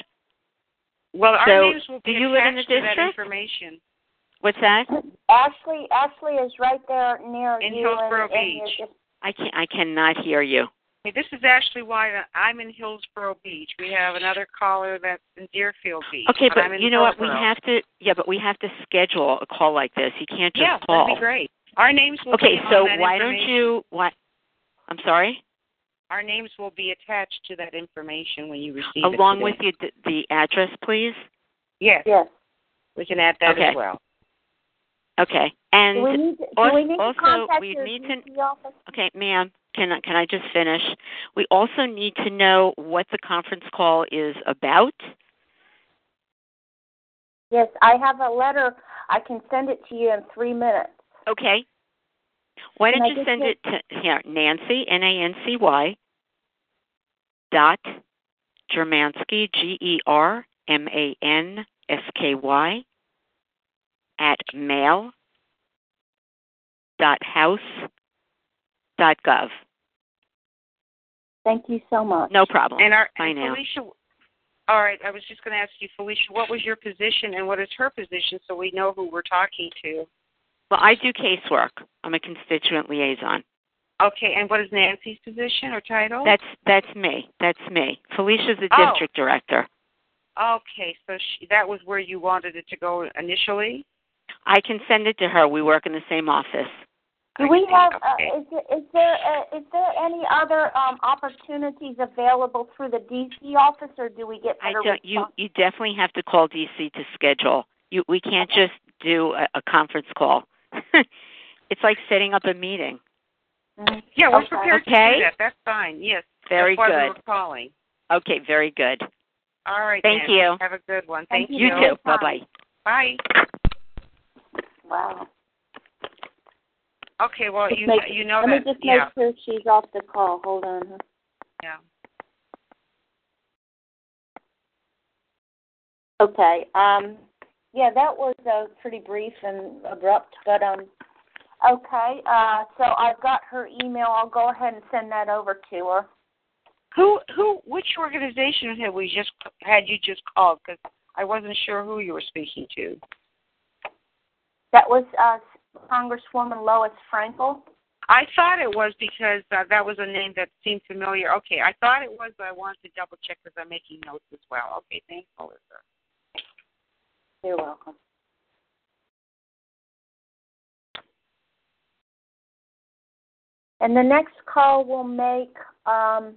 Well, our So, names will do you live in the to that district? information. What's that? Ashley, Ashley is right there near In you. Hillsboro and, and Beach. you're I can I cannot hear you. Hey, this is Ashley White. I'm in Hillsboro Beach. We have another caller that's in Deerfield Beach. Okay, I'm but in you know what? We have to. Yeah, but we have to schedule a call like this. You can't just yeah, call. that'd be great. Our names will Okay, be on so that why don't you? What? I'm sorry. Our names will be attached to that information when you receive it. Along with you, the, the address, please. Yes. Yes. We can add that Okay. as well. Okay. And do we need to, also, we need to also contact we your need to. Office? Okay, ma'am. Can I- can I just finish? We also need to know what the conference call is about. Yes, I have a letter. I can send it to you in three minutes. Okay. Why don't you send it to here, Nancy N A N C Y dot Germansky G E R M A N S K Y at mail dot house dot gov. Thank you so much. No problem. And our I and know. Felicia. All right, I was just going to ask you, Felicia, what was your position and what is her position, so we know who we're talking to. Well, I do casework. I'm a constituent liaison. Okay, and what is Nancy's position or title? That's that's me. That's me. Felicia's the Oh. district director. okay. So she, that was where you wanted it to go initially. I can send it to her. We work in the same office. Do we have? Okay. Uh, is there is there uh, is there any other um, opportunities available through the DC office, or do we get I better don't. You you definitely have to call DC to schedule. You we can't just do a, a conference call. it's like setting up a meeting. Mhm. Yeah, we're Okay. prepared to do that. That's fine. Yes. Very That's why we good. were calling. Okay, very good. All right. Thank Nancy. you. Have a good one. Thank Thank You you. too. Bye Bye. bye. Bye. Wow. Okay. Well, Just you make- you know Let that. me just yeah. make sure she's off the call. Hold on. Yeah. Okay. Um. Yeah, that was uh, pretty brief and abrupt, but um. Okay. Uh. So I've got her email. I'll go ahead and send that over to her. Who who which organization had we just had you just called? Because I wasn't sure who you were speaking to. That was uh, Congresswoman Lois Frankel. I thought it was because uh, that was a name that seemed familiar. Okay, I thought it was, but I wanted to double check because I'm making notes as well. Okay, thanks, Melissa. You're welcome. And the next call we'll make, um,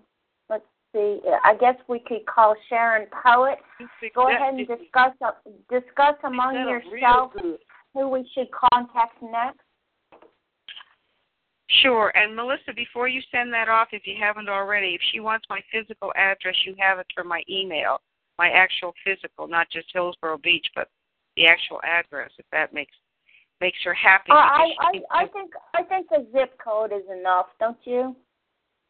let's see, I guess we could call Sharon Poet. Go ahead and discuss discuss among yourselves who we should contact next. Sure. And Melissa, before you send that off, if you haven't already, if she wants my physical address, you have it for my email, my actual physical, not just Hillsboro Beach, but the actual address. If that makes makes her happy. Uh, I, I I think I think the zip code is enough, don't you?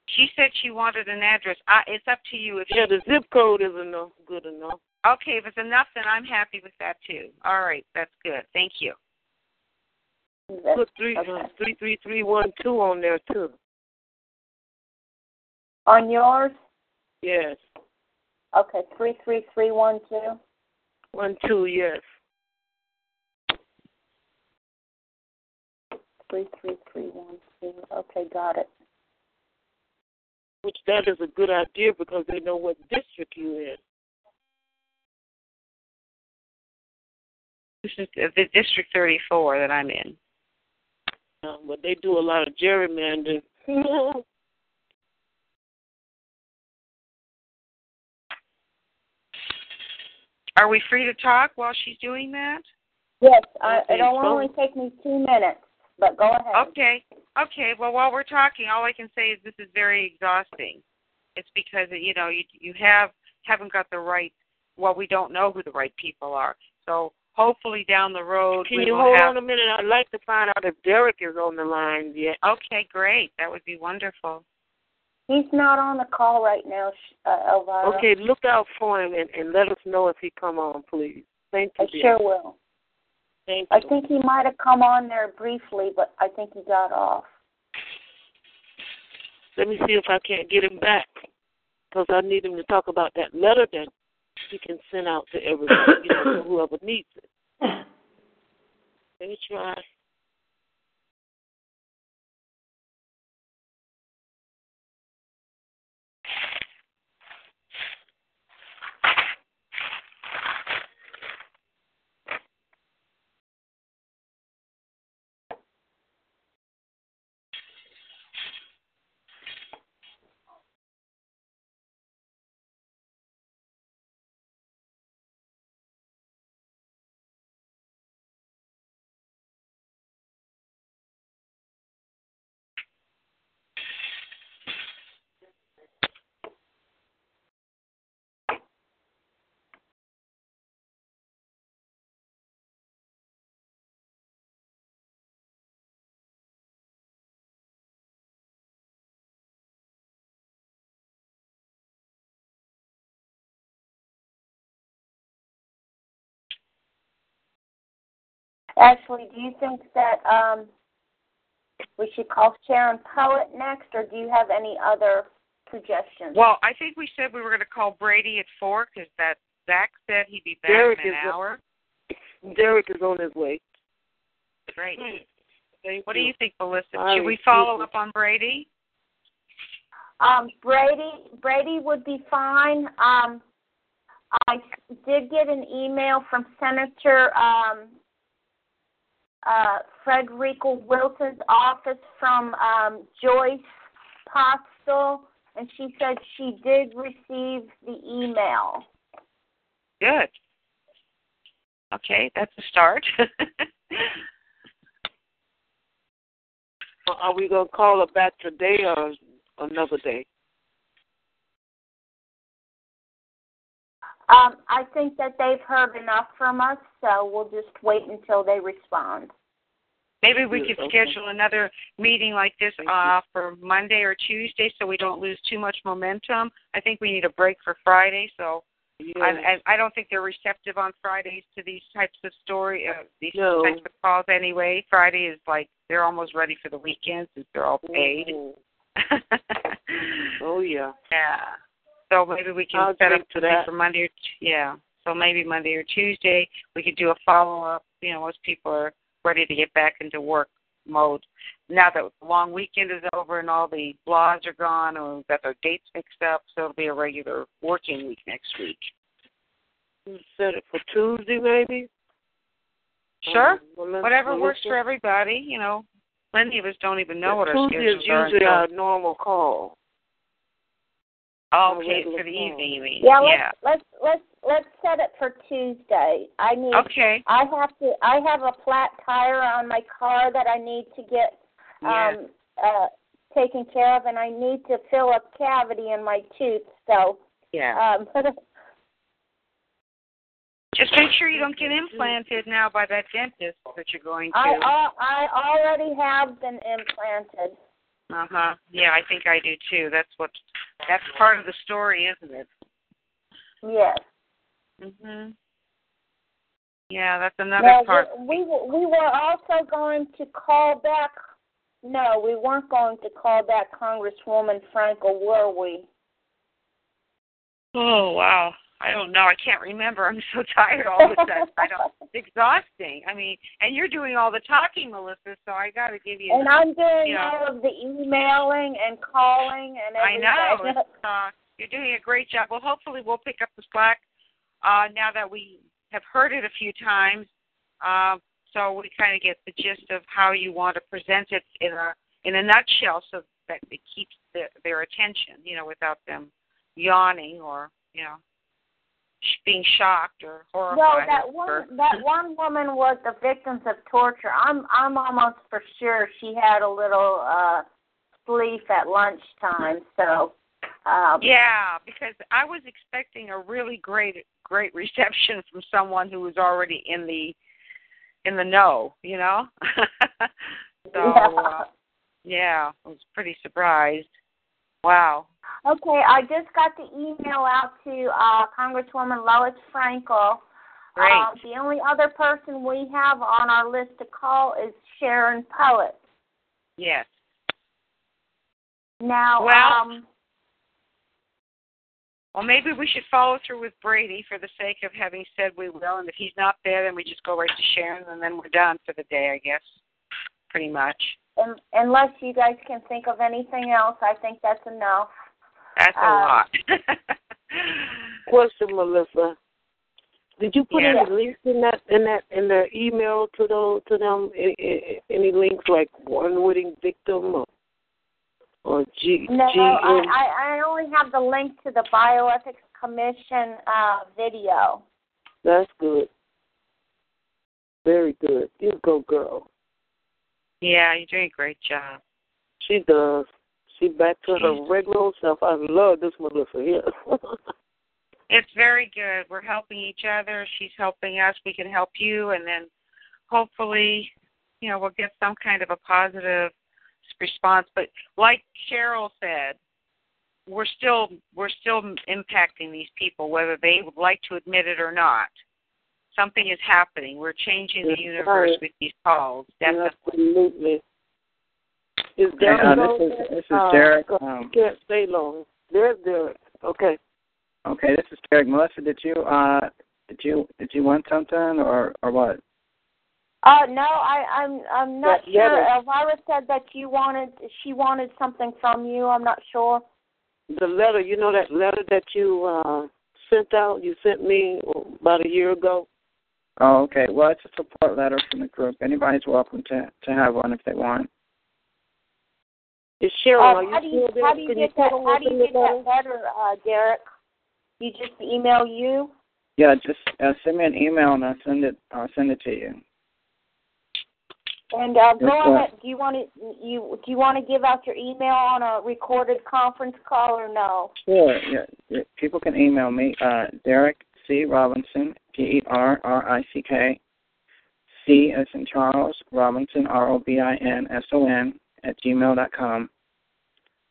she, she said she wanted an address. I, it's up to you. If Yeah, the zip code is enough, good enough. Okay, if it's enough, then I'm happy with that too. All right, that's good. Thank you. Put three Okay. three three three one two on there too. On yours? Yes. Okay, three three three one two. One two, yes. Three three three one two. Okay, got it. Which that is a good idea because they know what district you're in. This is the District 34 that I'm in. Um, but they do a lot of gerrymandering. Are we free to talk while she's doing that? Yes, I, Okay, it'll so- only take me two minutes, but go ahead. Okay. Okay. Well, while we're talking, all I can say is this is very exhausting. It's because you know you you have haven't got the right. Well, we don't know who the right people are. So hopefully down the road Can we you will hold have. on a minute? I'd like to find out if Derek is on the line yet. Okay, great. That would be wonderful. He's not on the call right now, uh, Elvira. Okay, look out for him and, and let us know if he come on, please. Thank you. I dear. sure will. Thank I you. think he might have come on there briefly, but I think he got off. Let me see if I can't get him back because I need him to talk about that letter that he can send out to everybody, you know, to whoever needs it. Let me try. Ashley, do you think that um, we should call Sharon Poet next, or do you have any other suggestions? Well, I think we said we were going to call Brady at four because that Zach said he'd be back Derek in an is- hour. Derek is on his way. Great. Thank What do you think, Melissa? I Should we follow up on Brady? Um, Brady, Brady would be fine. Um, I did get an email from Senator um, uh, Frederica Wilson's office from um, Joyce Postel, and she said she did receive the email. Good. Okay, that's a start. Are we going to call her back today or another day? Um, I think that they've heard enough from us, so we'll just wait until they respond. Maybe we Good, could okay. schedule another meeting like this uh, for Monday or Tuesday so we don't lose too much momentum. I think we need a break for Friday, so Yeah. I, I, I don't think they're receptive on Fridays to these types of story, uh, these No. types of calls anyway. Friday is like they're almost ready for the weekend since they're all paid. Oh, yeah. Yeah. So maybe we can I'll set up to something that. for Monday or t- yeah. So maybe Monday or Tuesday we could do a follow up. You know, once people are ready to get back into work mode. Now that the long weekend is over and all the blahs are gone and we've got their dates mixed up, so it'll be a regular working week next week. Set it for Tuesday, maybe? Sure. Um, well, Whatever well, works for everybody, you know. Many of us don't even know what our Tuesday schedules is are. usually until- our normal call. Oh, okay, for the evening you mean. Yeah, yeah. let's let's let's let's set it for Tuesday. I need Okay. I have to I have a flat tire on my car that I need to get Yeah. um uh taken care of and I need to fill a cavity in my tooth. So Yeah. um Just make sure you don't get implanted now by that dentist that you're going to. I I already have been implanted. Uh huh. Yeah, I think I do too. That's what. That's part of the story, isn't it? Yes. Mhm. Yeah, that's another Now, part. we, we were- we were also going to call back. No, we weren't going to call back Congresswoman Frankel, were we? Oh wow. I don't know. I can't remember. I'm so tired all of a sudden. I don't. It's exhausting. I mean, and you're doing all the talking, Melissa. So I got to give you. And I'm doing you know, all of the emailing and calling and everything. I know. It's, uh, you're doing a great job. Well, hopefully we'll pick up the slack uh, now that we have heard it a few times. Um, so we kind of get the gist of how you want to present it in a in a nutshell, so that it keeps the, their attention. You know, without them yawning or you know being shocked or horrified. Well, that or, one that one woman was the victims of torture. I'm I'm almost for sure she had a little uh sleep at lunchtime. So um Yeah, because I was expecting a really great great reception from someone who was already in the in the know, you know. so uh, yeah, I was pretty surprised. Wow. Okay, I just got the email out to uh Congresswoman Lois Frankel. Great. Um, the only other person we have on our list to call is Sharon Poet. Yes. Now, Well- um, Well, maybe we should follow through with Brady for the sake of having said we will, and if he's not there, then we just go right to Sharon, and then we're done for the day, I guess. Pretty much. Un unless you guys can think of anything else, I think that's enough. That's a Um, lot. Question, Melissa. Did you put Yes. any links in that in that in the email to those to them? Any, any- any links like one witting victim or or G No, G I, I I only have the link to the Bioethics Commission uh, video. That's good. Very good. You go, girl. Yeah, you're doing a great job. She does. She back to her regular old self. I love this Melissa here. It's very good. We're helping each other. She's helping us. We can help you, and then hopefully, you know, we'll get some kind of a positive response. But like Cheryl said, we're still we're still impacting these people, whether they would like to admit it or not. Something is happening. We're changing the universe right. with these calls. Definitely. Absolutely. Is Derek uh, this is there? this is Uh, Derek. go- Um, can't stay long. There's Derek. Okay. okay, this is Derek. Melissa, did you uh did you did you want something or or what? Uh, no, I, I'm I'm not That sure. letter. Elvira said that you wanted she wanted something from you. I'm not sure. The letter, you know that letter that you uh sent out, you sent me about a year ago? Oh, okay. Well, it's a support letter from the group. Anybody's welcome to to have one if they want. Is Cheryl, Uh, are you how do you still there? how do you Can get put that how do you get that letter, uh, Derek? You just email you? Yeah, just uh, send me an email and I'll send it. I'll send it to you. And uh, go Yes, sir. ahead. Do you want to you do you want to give out your email on a recorded conference call or no? Sure. Yeah, yeah. People can email me. Uh, Derek C Robinson P E R R I C K C as in Charles Robinson R O B I N S O N at gmail dot com,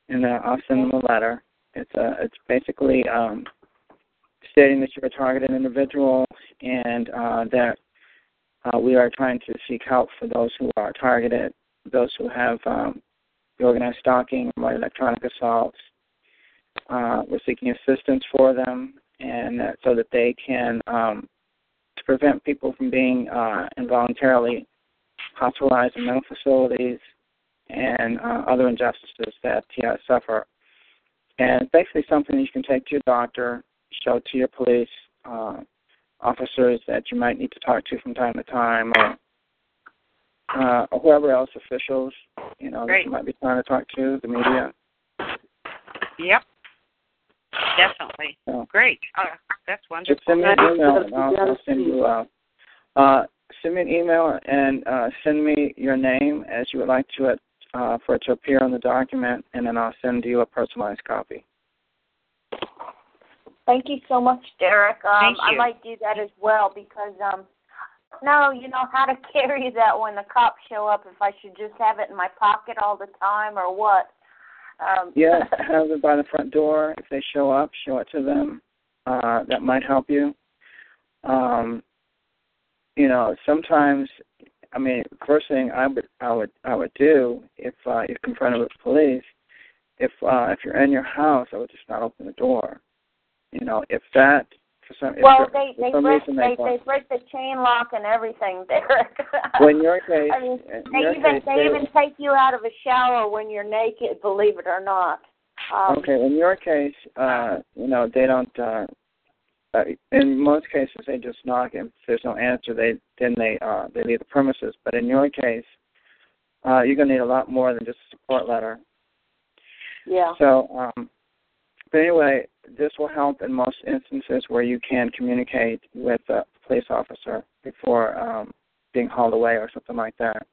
and uh, I'll send them a letter. It's uh, it's basically um, stating that you're a targeted individual and uh, that uh, we are trying to seek help for those who are targeted, those who have um, organized stalking or electronic assaults. Uh, we're seeking assistance for them, and uh, so that they can um, to prevent people from being uh, involuntarily hospitalized in mental facilities and uh, other injustices that TIs suffer. And it's basically something that you can take to your doctor, show to your police uh, officers that you might need to talk to from time to time, or uh, or whoever else, officials, you know, that you might be trying to talk to, the media. Yep. Definitely. So, Great. Uh, that's just wonderful. send me an email and I'll, I'll send you uh, uh, send me an email and uh, send me your name as you would like to it uh, for it to appear on the document, and then I'll send you a personalized copy. Thank you so much, Derek. Um, Thank I might do that as well because um, no, you know how to carry that when the cops show up. If I should just have it in my pocket all the time or what? Um, Yeah, have it by the front door. If they show up, show it to them. Uh, that might help you. Um, you know, sometimes, I mean, first thing I would I would I would do if uh, you're confronted with police, if uh, if you're in your house, I would just not open the door. you know, if that for some Well, they they break they they, they break the chain lock and everything, Derek. well, in your case, I mean, they even case, they they- even take you out of a shower when you're naked. Believe it or not. Um, okay, in your case, uh, you know, they don't. Uh, uh, in most cases, they just knock, and if there's no answer, they then they uh, they leave the premises. But in your case, uh, you're gonna need a lot more than just a support letter. Yeah. So, um, but anyway, this will help in most instances where you can communicate with a police officer before um, being hauled away or something like that.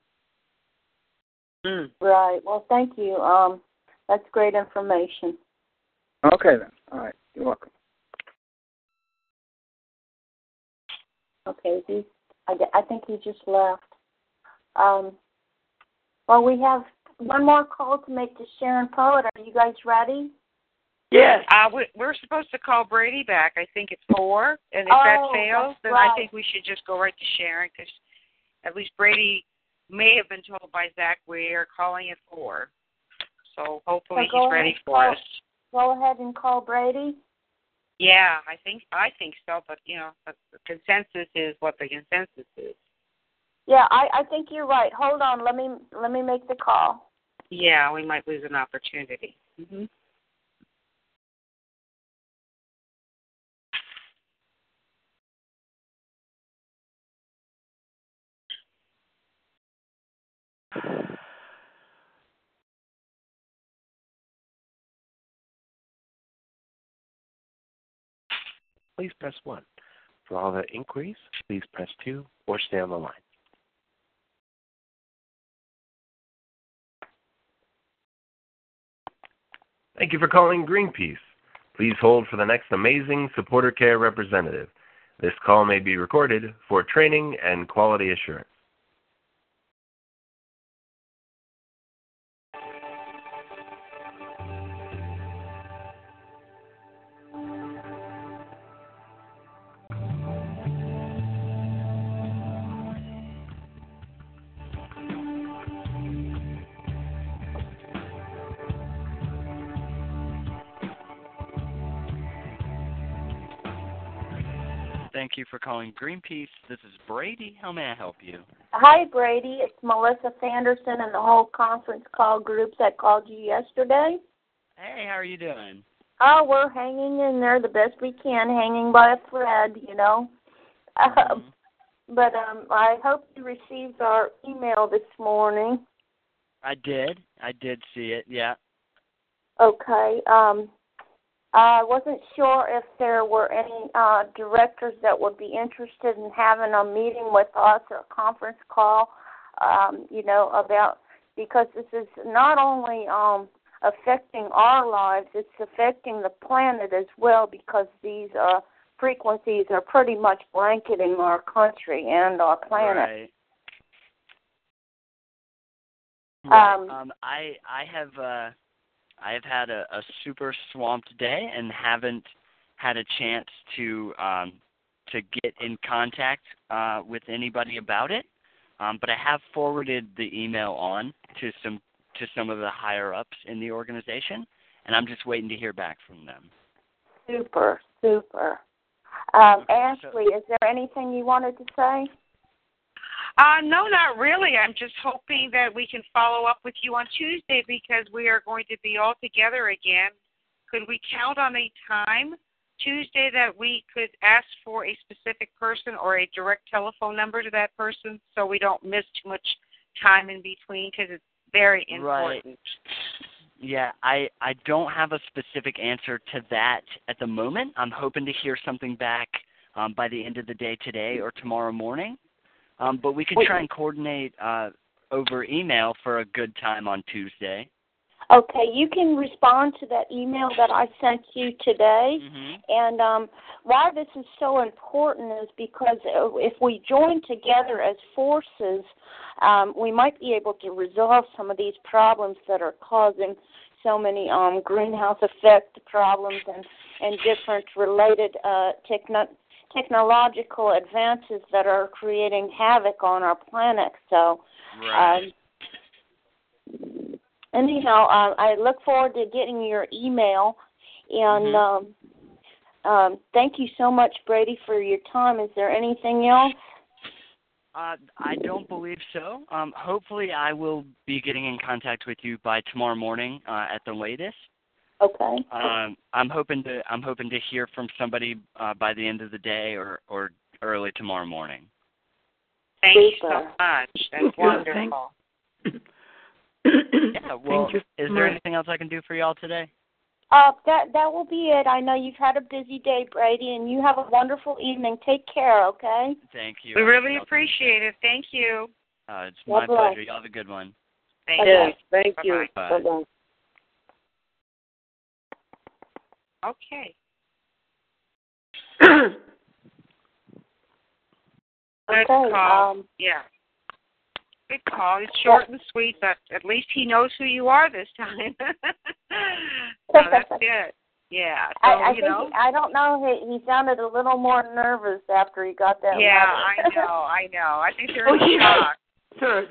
Right. Well, thank you. Um, that's great information. Okay then. All right. You're welcome. Okay. He, I, I think he just left. Um, well, we have one more call to make to Sharon Poet. Are you guys ready? Yes. Uh, we, we're supposed to call Brady back. I think it's four, and if that Oh, fails, then right. I think we should just go right to Sharon because at least Brady may have been told by Zach we are calling at four. So hopefully So he's ready for call- us. Go ahead and call Brady. Yeah, I think I think so, but you know, the the consensus is what the consensus is. Yeah, I, I think you're right. Hold on. Let me let me make the call. Yeah, we might lose an opportunity. hmm Please press 1. For all the inquiries, please press 2 or stay on the line. Thank you for calling Greenpeace. Please hold for the next amazing supporter care representative. This call may be recorded for training and quality assurance. Thank you for calling Greenpeace. This is Brady. How may I help you? Hi, Brady. It's Melissa Sanderson and the whole conference call group that called you yesterday. Hey, how are you doing? Oh, we're hanging in there the best we can, hanging by a thread, you know. Um, but um, I hope you received our email this morning. I did. I did see it. Yeah. Okay. Um, I wasn't sure if there were any uh, directors that would be interested in having a meeting with us or a conference call, um, you know, about because this is not only um, affecting our lives, it's affecting the planet as well because these uh, frequencies are pretty much blanketing our country and our planet. Right. Right. Um, Um, I I have uh, I have had a, a super swamped day and haven't had a chance to um, to get in contact uh, with anybody about it. Um, but I have forwarded the email on to some to some of the higher ups in the organization, and I'm just waiting to hear back from them. Super, super. Um, Okay, so- Ashley, is there anything you wanted to say? Uh, no, not really. I'm just hoping that we can follow up with you on Tuesday because we are going to be all together again. Could we count on a time Tuesday that we could ask for a specific person or a direct telephone number to that person so we don't miss too much time in between because it's very important. Right. Yeah, I I don't have a specific answer to that at the moment. I'm hoping to hear something back um, by the end of the day today or tomorrow morning. Um, but we could try and coordinate uh, over email for a good time on Tuesday. Okay, you can respond to that email that I sent you today. Mm-hmm. And um, why this is so important is because uh, if we join together as forces, um, we might be able to resolve some of these problems that are causing so many um, greenhouse effect problems and, and different related uh, techno- technological advances that are creating havoc on our planet. So, Right. um, anyhow, uh, I look forward to getting your email, and Mhm. um, Um, thank you so much, Brady, for your time. Is there anything else? Uh, I don't believe so. Um, hopefully, I will be getting in contact with you by tomorrow morning uh, at the latest. Okay. Um, I'm hoping to I'm hoping to hear from somebody uh, by the end of the day or or early tomorrow morning. Thank you so much. That's wonderful. Yeah. Well, you. is there anything else I can do for y'all today? Uh, that that will be it. I know you've had a busy day, Brady, and you have a wonderful evening. Take care, okay? Thank you. We really appreciate it. Thank you. Uh, it's God my bless. pleasure. Y'all have a good one. Thank Yes, you. thank you. Bye-bye. Bye-bye. Okay. Good Okay, call. um, yeah. Good call. It's short and sweet, but at least he knows who you are this time. so that's good. Yeah. So, I, I you think know. I don't know. He, he sounded a little more nervous after he got that. yeah. I know. I know. I think they're Oh, in yeah. shock. Sir,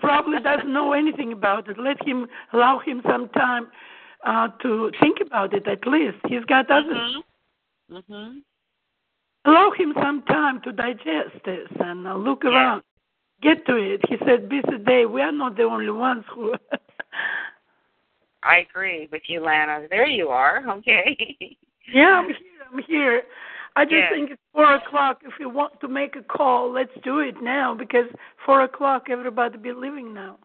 probably doesn't know anything about it. Let him allow him some time uh, to think about it. At least he's got other. Mhm. Mhm. Allow him some time to digest this and uh, look around. Get to it. He said, "Busy day. We are not the only ones who." I agree with you, Lana. There you are. Okay. yeah, I'm here. I'm here. I just Yeah. think it's four o'clock. If you want to make a call, let's do it now because four o'clock everybody be leaving now.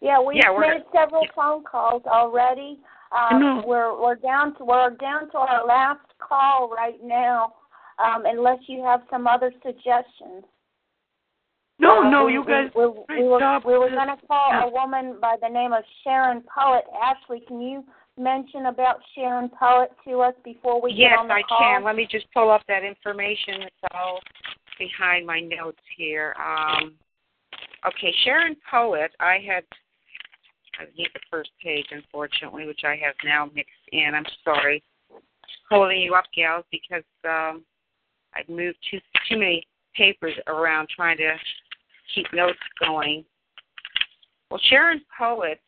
Yeah, we've Yeah, made several phone calls already. Um. We're we're down to we're down to our last call right now, um, unless you have some other suggestions. No, Uh, no, we, you guys. We, great we were job we were going to call Yeah. a woman by the name of Sharon Poet. Ashley, can you mention about Sharon Poet to us before we yes, get on the I call? can. Let me just pull up that information. It's all behind my notes here. Um, okay, Sharon Poet. I had. I need the first page, unfortunately, which I have now mixed in. I'm sorry, holding you up, gals, because um, I've moved too too many papers around trying to keep notes going. Well, Sharon Poet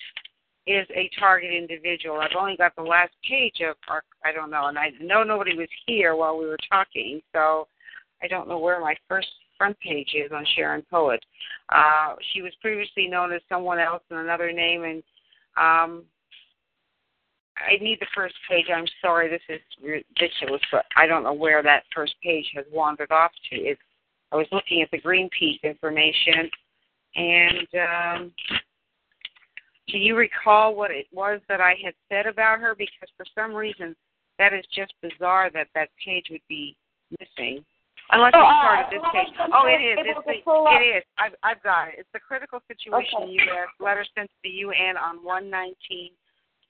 is a target individual. I've only got the last page of our, I don't know, and I know nobody was here while we were talking, so I don't know where my first front page is on Sharon Poet. Uh, she was previously known as someone else in another name, and um, I need the first page. I'm sorry, this is ridiculous, but I don't know where that first page has wandered off to. It's, I was looking at the Greenpeace information, and um, do you recall what it was that I had said about her? Because for some reason, that is just bizarre that that page would be missing. Unless Oh, it's uh, part of this. I'm Oh, it is. It's the, it is. I've, I've got it. It's the critical situation Okay. U.S. letter sent to the UN on 119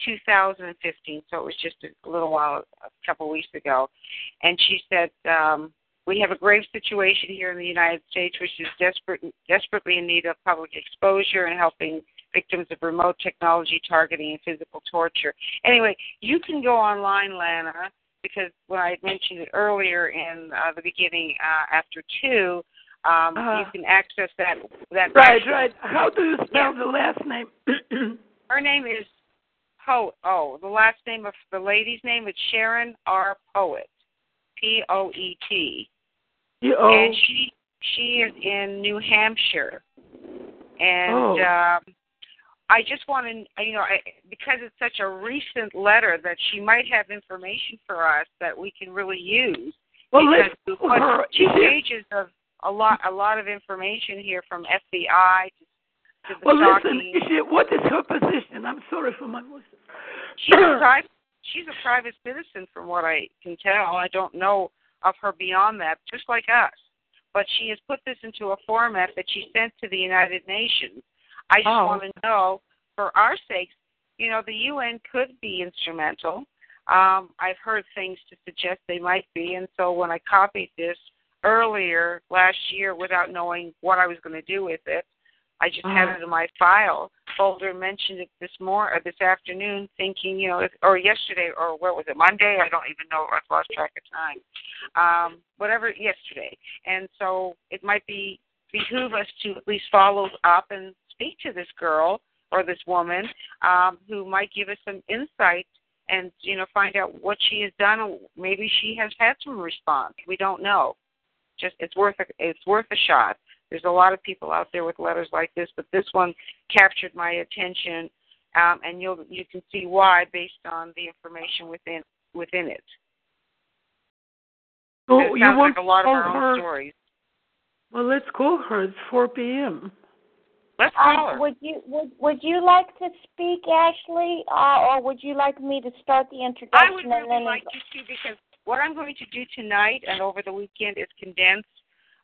2015. So it was just a little while, a couple of weeks ago. And she said, um, we have a grave situation here in the United States which is desperate, desperately in need of public exposure and helping victims of remote technology targeting and physical torture. Anyway, you can go online, Lana, because when I mentioned it earlier in uh, the beginning uh, after two, um, Uh-huh. you can access that. that Right, right. How do you spell Yeah. the last name? Her name is Poet. Oh, the last name of the lady's name is Sharon R. Poet. P O E T. And she she is in New Hampshire. And Oh. um I just want to, you know, I, because it's such a recent letter that she might have information for us that we can really use. Well, let's her- two pages of a lot, a lot of information here from FBI to, to the Well, listen, is she, what is her position? I'm sorry for my voice. She's a private. She's a private citizen, from what I can tell. I don't know of her beyond that, just like us. But she has put this into a format that she sent to the United Nations. I just Oh. want to know, for our sakes, you know, the UN could be instrumental. Um, I've heard things to suggest they might be, and so when I copied this earlier last year without knowing what I was going to do with it, I just had Uh-huh. it in my file folder. Mentioned it this mor or this afternoon, thinking you know, if, or yesterday, or what was it, Monday? I don't even know. I've lost track of time. Um, whatever, yesterday, and so it might be behoove us to at least follow up and speak to this girl or this woman um, who might give us some insight and you know find out what she has done. Maybe she has had some response. We don't know. Just it's worth a, it's worth a shot. There's a lot of people out there with letters like this, but this one captured my attention, um, and you'll you can see why based on the information within within it. So it you sounds want like a lot of our own her? stories. Well, let's call her. It's 4 p.m. Let's Um, call her. would you would would you like to speak, Ashley, uh, or would you like me to start the introduction I would and really then like you to because what I'm going to do tonight and over the weekend is condense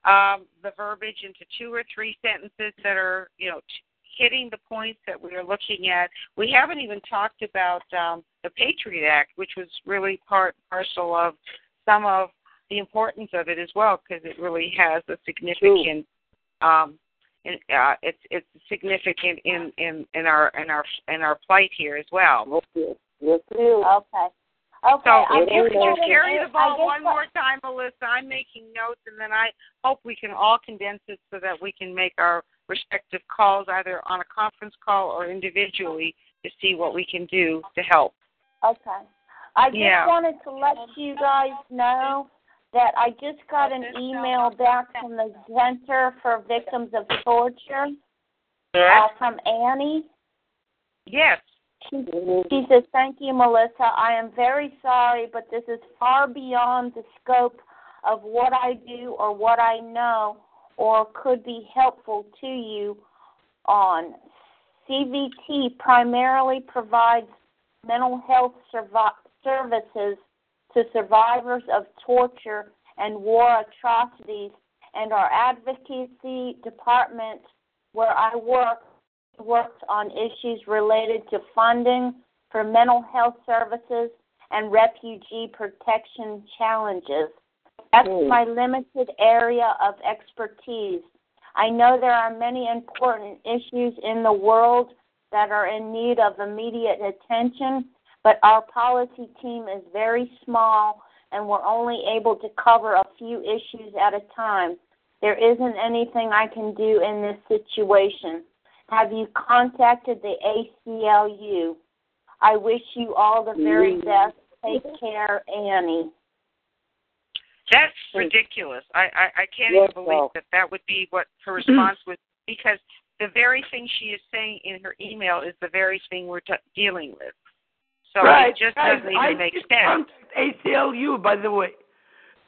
um, the verbiage into two or three sentences that are, you know, t- hitting the points that we are looking at. We haven't even talked about um, the Patriot Act, which was really part and parcel of some of the importance of it as well, because it really has a significant. Um, in, uh, it's it's significant in, in, in our in our in our plight here as well. Yes, yes, it is. Okay. Okay. So I if you just could just carry the ball one wa- more time, Melissa, I'm making notes, and then I hope we can all condense it so that we can make our respective calls either on a conference call or individually to see what we can do to help. Okay. I just Yeah. wanted to let you guys know that I just got an email back from the Center for Victims of Torture uh, from Annie. Yes. She, she says, Thank you, Melissa. I am very sorry, but this is far beyond the scope of what I do or what I know or could be helpful to you on. CVT primarily provides mental health survi- services to survivors of torture and war atrocities, and our advocacy department, where I work, works on issues related to funding for mental health services and refugee protection challenges. That's hmm. my limited area of expertise. I know there are many important issues in the world that are in need of immediate attention, but our policy team is very small and we're only able to cover a few issues at a time. There isn't anything I can do in this situation. Have you contacted the ACLU? I wish you all the very mm. best. Take care, Annie. That's ridiculous. I, I, I can't Yes, even believe well. that that would be what her response was because the very thing she is saying in her email is the very thing we're t- dealing with. So right. it just guys, doesn't even I make did sense. contact ACLU, by the way.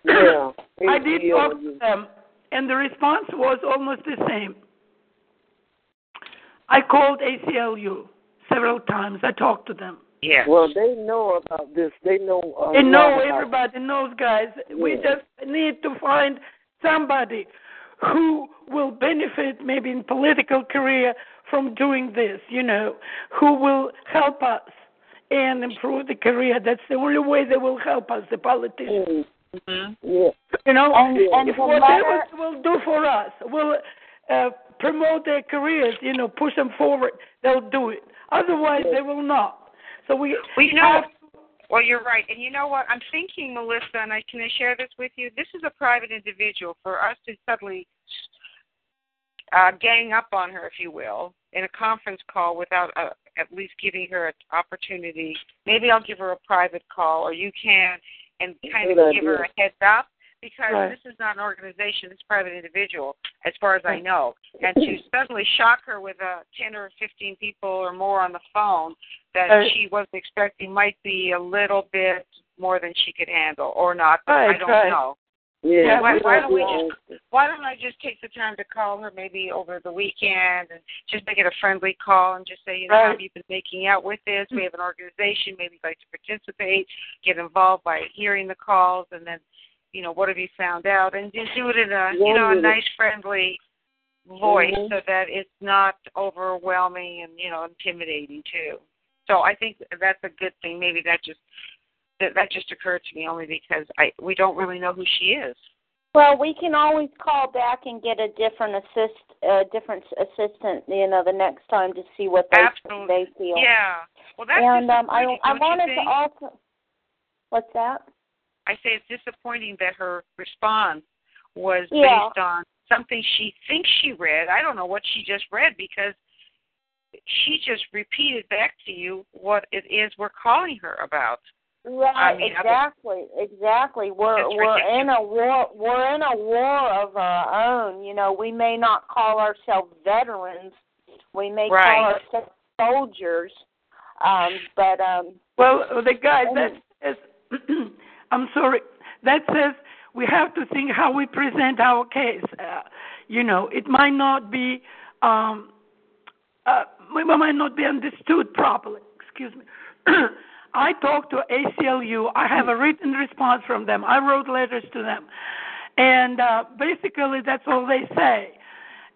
Yeah. I did ACLU. talk to them, and the response was almost the same. I called ACLU several times. I talked to them. Yeah. Well, they know about this. They know. A They lot know about everybody knows, guys. We just need to find somebody who will benefit, maybe in political career, from doing this. You know, who will help us and improve the career. That's the only way they will help us, the politicians. Mm-hmm. Yeah. You know, And- and if the whatever letter- they will do for us will uh, promote their careers, you know, push them forward, they'll do it. Otherwise, they will not. So we Well, you know, have well, you're right. And you know what? I'm thinking, Melissa, and I can I share this with you? This is a private individual. For us to suddenly uh, gang up on her, if you will, in a conference call without uh, at least giving her an opportunity. Maybe I'll give her a private call, or you can, and kind Good of give her a heads up. Because Right. this is not an organization, it's a private individual, as far as I know. And to suddenly shock her with uh, 10 or 15 people or more on the phone that Right. she wasn't expecting might be a little bit more than she could handle, or not. But I don't right. know. Yeah. Why, why don't we just why don't I just take the time to call her maybe over the weekend and just make it a friendly call and just say, you know, Right. have you been making out with this? We have an organization, maybe you'd like to participate, get involved by hearing the calls and then, you know, what have you found out? And just do it in a you know, a nice friendly voice Mhm. so that it's not overwhelming and, you know, intimidating too. So I think that's a good thing. Maybe that just that that just occurred to me only because I we don't really know who she is. Well, we can always call back and get a different assist, uh, different assistant, you know, the next time to see what they Absolutely. they feel. Yeah. Well, that's and um, I I wanted to also. What's that? I say it's disappointing that her response was Yeah. based on something she thinks she read. I don't know what she just read because she just repeated back to you what it is we're calling her about. Right, I mean, exactly, exactly. We're we're in a war. We're in a war of our own. You know, we may not call ourselves veterans. We may Right. call ourselves soldiers. Um, but um. Well, the guy that says, I'm sorry, that says we have to think how we present our case. Uh, you know, it might not be, um, uh, we might not be understood properly. Excuse me. I talked to ACLU. I have a written response from them. I wrote letters to them, and uh, basically that's all they say.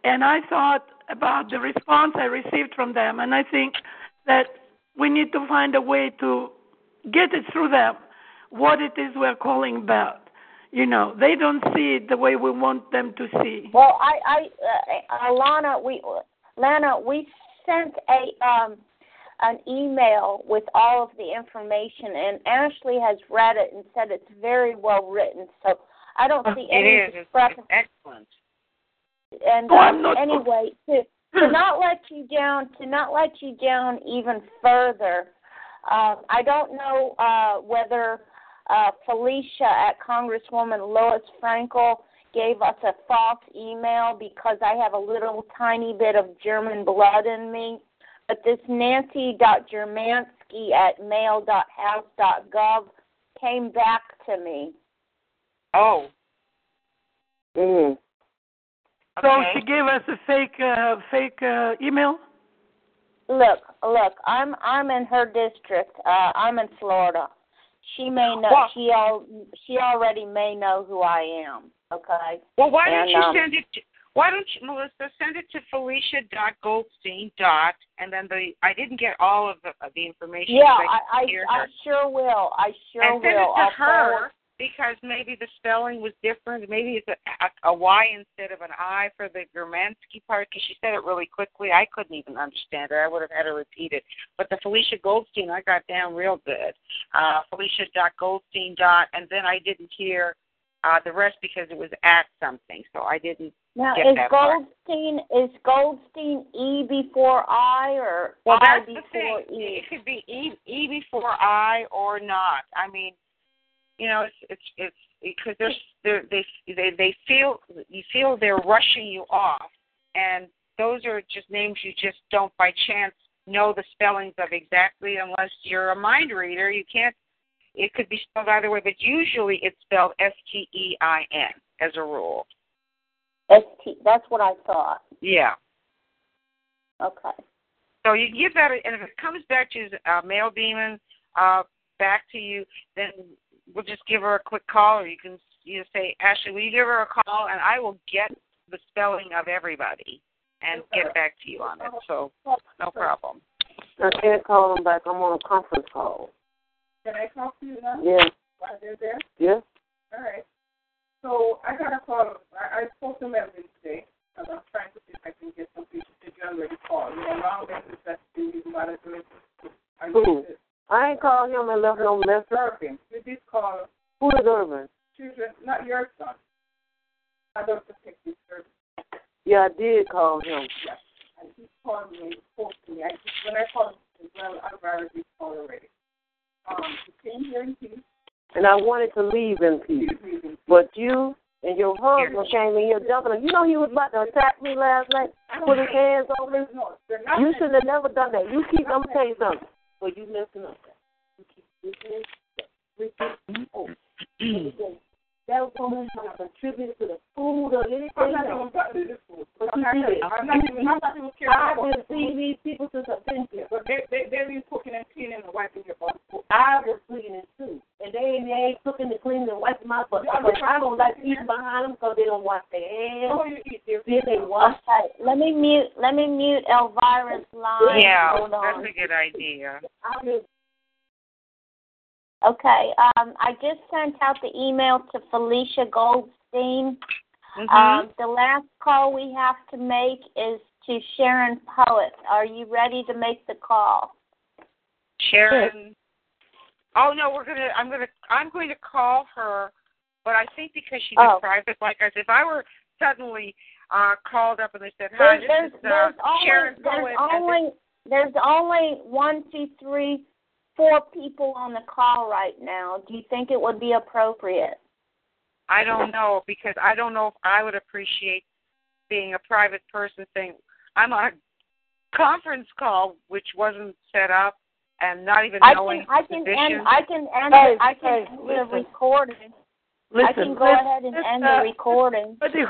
And I thought about the response I received from them, and I think that we need to find a way to get it through them what it is we're calling about. You know, they don't see it the way we want them to see. Well, I, I, uh, Alana, we, Lana, we sent a um an email with all of the information, and Ashley has read it and said it's very well written. So I don't see It any is. It's, discrepancy. it's excellent. and Oh, um, not- anyway, to to not let you down, to not let you down even further. Uh, I don't know uh, whether uh, Felicia at Congresswoman Lois Frankel gave us a false email because I have a little tiny bit of German blood in me. But this Nancy.Germansky at mail.house.gov came back to me. Oh. Mm. So Okay. she gave us a fake uh, fake uh, email. Look, look, I'm I'm in her district. Uh I'm in Florida. She may know Well- she al she already may know who I am. Okay. Well, why don't And, you um, send it? To, why don't you, Melissa, send it to Felicia dot Goldstein dot, and then the I didn't get all of the of the information. Yeah, I I, hear I sure will. I sure and send will. it to I'll her forward- because maybe the spelling was different. Maybe it's a, a, a Y instead of an I for the Germansky part because she said it really quickly. I couldn't even understand her. I would have had her repeat it. But the Felicia Goldstein, I got down real good. Uh, Felicia dot Goldstein dot, and then I didn't hear uh, the rest because it was at something, so I didn't Now is that part. Goldstein is Goldstein E before I or Well, I before thing. E? It could be E, e before I or not. I mean, you know, it's it's it's because there's they're, they they they feel you feel they're rushing you off, and those are just names you just don't by chance know the spellings of exactly unless you're a mind reader. You can't. It could be spelled either way, but usually it's spelled S T E I N as a rule. S T that's what I thought. Yeah. Okay. So you can give that, and if it comes back to uh, male demon uh, back to you, then we'll just give her a quick call, or you can you just say, Ashley, will you give her a call, and I will get the spelling of everybody and get back to you on it. So no problem. I can't call them back. I'm on a conference call. Can I talk to you now? Yeah. While they're there? Yeah. All right. So I got a call. I, I spoke to Melvin today. and I'm trying to see if I can get some people to generate call. You know, long message that's management. I Who? I ain't called him and left no message. Irvin. You did call Who is Irvin? children, not your son. I don't think this Irvin. Yeah, I did call him. Yeah. And he called me, and spoke to me. I just, when I called him, well, I've already called already. Um, he came here in peace. And I wanted to leave in peace. But you and your husband came in here jumping. You know he was about to attack me last night, put his hands on me. No, they're not. You should have never done that. You keep, I'm gonna tell you something. Well, you messing up. You keep listening. Listen. That was going to contribute to the food or anything. I'm not even else. to this food. But I'm you not, did. I'm not even, I'm not even caring I've about been seeing these people since I've been here. But they, they, they've been cooking and cleaning and wiping your butt. I was cleaning too. And they, they ain't cooking and cleaning and wiping my butt. But I don't like eating behind them because they don't wash their hands. Oh, you eat their Then they wash. Okay. Let me mute let me mute Elvira's line. Yeah, Hold on. that's a good idea. I just Okay. Um, I just sent out the email to Felicia Goldstein. Mhm. Um, the last call we have to make is to Sharon Poet. Are you ready to make the call? Sharon. Oh no, we're gonna. I'm gonna. I'm going to call her, but I think because she's Oh. a private, like I said, if I were suddenly uh called up and they said, "Hi, There's, this there's, is uh, there's only, Sharon there's Poet," and only there's only one, two, three, four people on the call right now. Do you think it would be appropriate? I don't know because I don't know if I would appreciate being a private person saying I'm on a conference call which wasn't set up and not even I knowing can I can position. end I can end Guys, I can guys, end listen. the recording. Listen, I can go let's- ahead and end uh, the recording. But you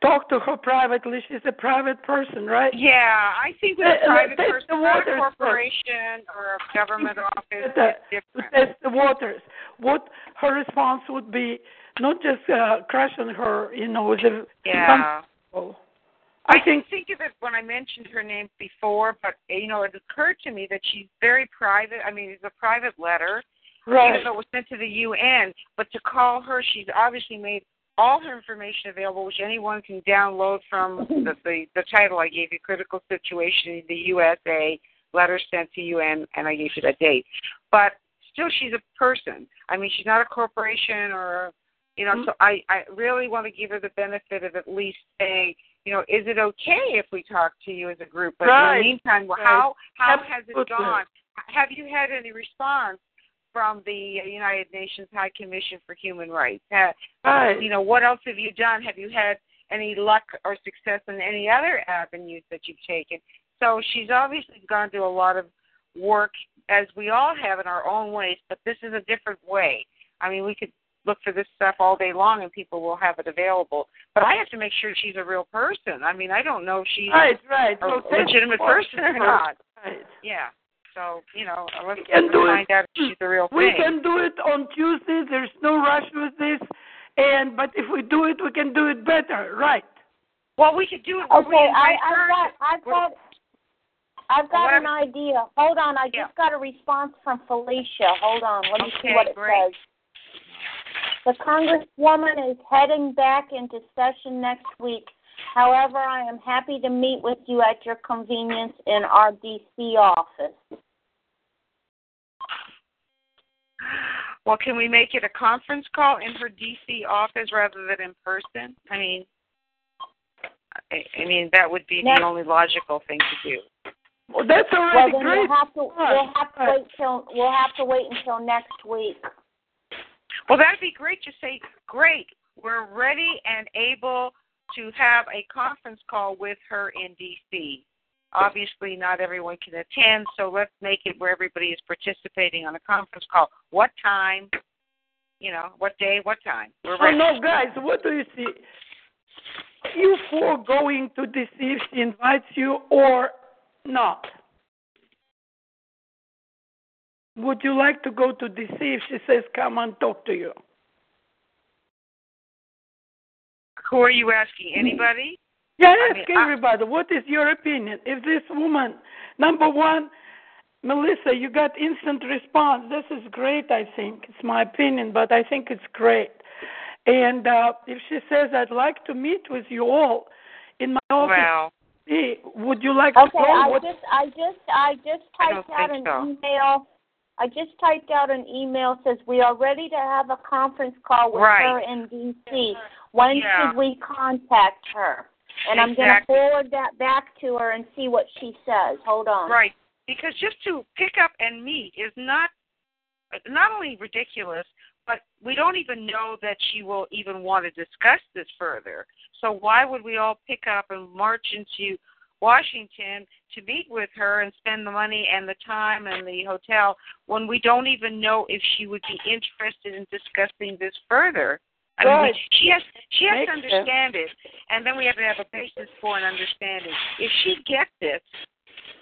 talk to her privately. She's a private person, right? Yeah, I think with Uh, a private test person, the not a waters first. corporation or a government office, At the- it's to different. test the waters. What her response would be, not just uh, crushing her, you know, with a Yeah. comfortable. I I think didn't think of it when I mentioned her name before, but you know, it occurred to me that she's very private. I mean, it's a private letter, Right. even though it was sent to the UN. But to call her, she's obviously made all her information available, which anyone can download from the the, the title I gave you: "Critical Situation in the USA." Letter sent to UN, and I gave you that date. But still, she's a person. I mean, she's not a corporation or you know. Mm-hmm. So I I really want to give her the benefit of at least saying you know, is it okay if we talk to you as a group? But in the meantime, well, Right. how how has it gone? Have you had any response from the United Nations High Commission for Human Rights? Ha uh, Right. You know, what else have you done? Have you had any luck or success in any other avenues that you've taken? So she's obviously gone through a lot of work, as we all have in our own ways, but this is a different way. I mean, we could look for this stuff all day long and people will have it available. But I have to make sure she's a real person. I mean, I don't know if she's Right, right. a Well, legitimate person or not. Right. Yeah. So, you know, let's, can let's do it. find out if she's the real We thing. can do it on Tuesday. There's no rush with this. And but if we do it, we can do it better, right? Well, we could do it. Okay, I, I've got, I've got, I've got an idea. Hold on, I just got a response from Felicia. Hold on, let me see what it great. says. The Congresswoman is heading back into session next week. However, I am happy to meet with you at your convenience in our D.C. office. Well, can we make it a conference call in her D.C. office rather than in person? I mean, I, I mean that would be the only logical thing to do. Well, that's Well, already then great. we'll have to we'll have to wait till we'll have to wait until next week. Well, that'd be great. Just say, great, we're ready and able to have a conference call with her in D.C. Obviously, not everyone can attend, so let's make it where everybody is participating on a conference call. What time? You know, what day? What time? We're Oh ready. no, guys, what do you see? You four going to DC if she invites you or not? Would you like to go to DC if she says come and talk to you? Who are you asking? Anybody? Yeah, I ask mean, I- everybody. What is your opinion? If this woman, number one, Melissa, you got instant response. This is great. I think it's my opinion, but I think it's great. And uh, if she says, "I'd like to meet with you all in my office," Well, hey, would you like Okay, to go? I What- just I just I just I typed out an so. email. I just typed out an email says we are ready to have a conference call with Right. her in DC. When Yeah. should we contact her? And I'm going to forward that back to her and see what she says. Hold on. Right. Because just to pick up and meet is not not only ridiculous, but we don't even know that she will even want to discuss this further. So why would we all pick up and march into Washington to meet with her and spend the money and the time and the hotel when we don't even know if she would be interested in discussing this further? I mean, Right. we- she has she has Makes to understand it, and then we have to have a basis for an understanding. If she gets it,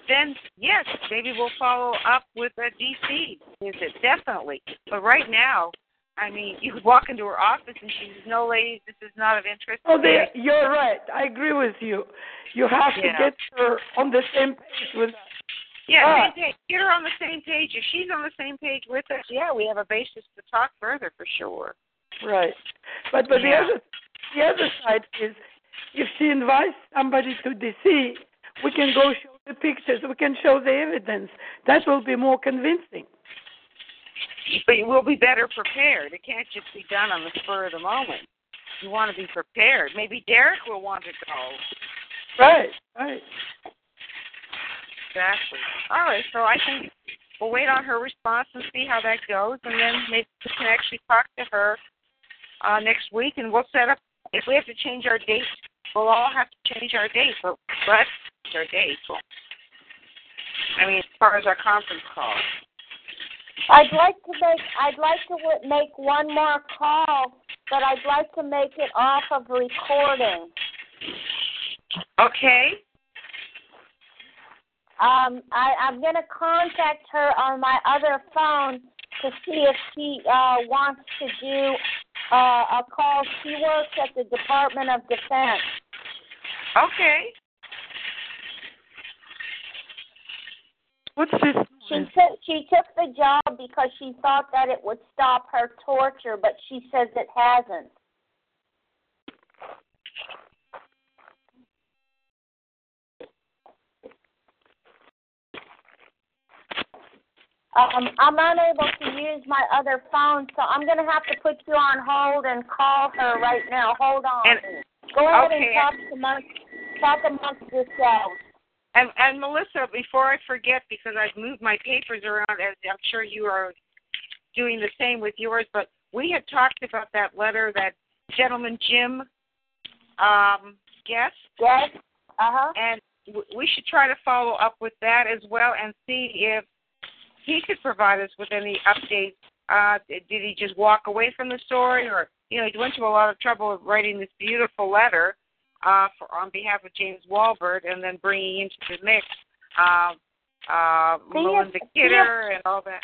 then yes, maybe we'll follow up with a DC visit, definitely. But right now, I mean, you walk into her office and she's no lady. This is not of interest. Oh, they, you're right. I agree with you. You have to get her on the same page with us. Yeah, Ah. same page. Get her on the same page. If she's on the same page with us, yeah, we have a basis to talk further for sure. Right. But but Yeah. the other the other side is if she invites somebody to DC, we can go show the pictures, we can show the evidence. That will be more convincing. But we'll be better prepared. It can't just be done on the spur of the moment. You want to be prepared. Maybe Derek will want to go. Right, right. exactly. All right, so I think we'll wait on her response and see how that goes, and then maybe we can actually talk to her uh, next week, and we'll set up. If we have to change our date, we'll all have to change our date. But let's our date. I mean, as far as our conference call. I'd like to make I'd like to w- make one more call, but I'd like to make it off of recording. Okay. Um, I, I'm going to contact her on my other phone to see if she uh, wants to do uh, a call. She works at the Department of Defense. Okay. What's this? She took she took the job because she thought that it would stop her torture, but she says it hasn't. Um, I'm unable to use my other phone, so I'm going to have to put you on hold and call her right now. Hold on. And- Go ahead okay. and talk amongst talk amongst yourselves. And, and Melissa, before I forget, because I've moved my papers around, as I'm sure you are doing the same with yours, but we had talked about that letter that gentleman Jim um, Guest. Yes. Uh huh. And w- we should try to follow up with that as well and see if he could provide us with any updates. Uh, did he just walk away from the story, or you know, he went to a lot of trouble writing this beautiful letter uh, for on behalf of James Walbert, and then bringing into the mix uh, uh, if- Melinda Kidder and all that.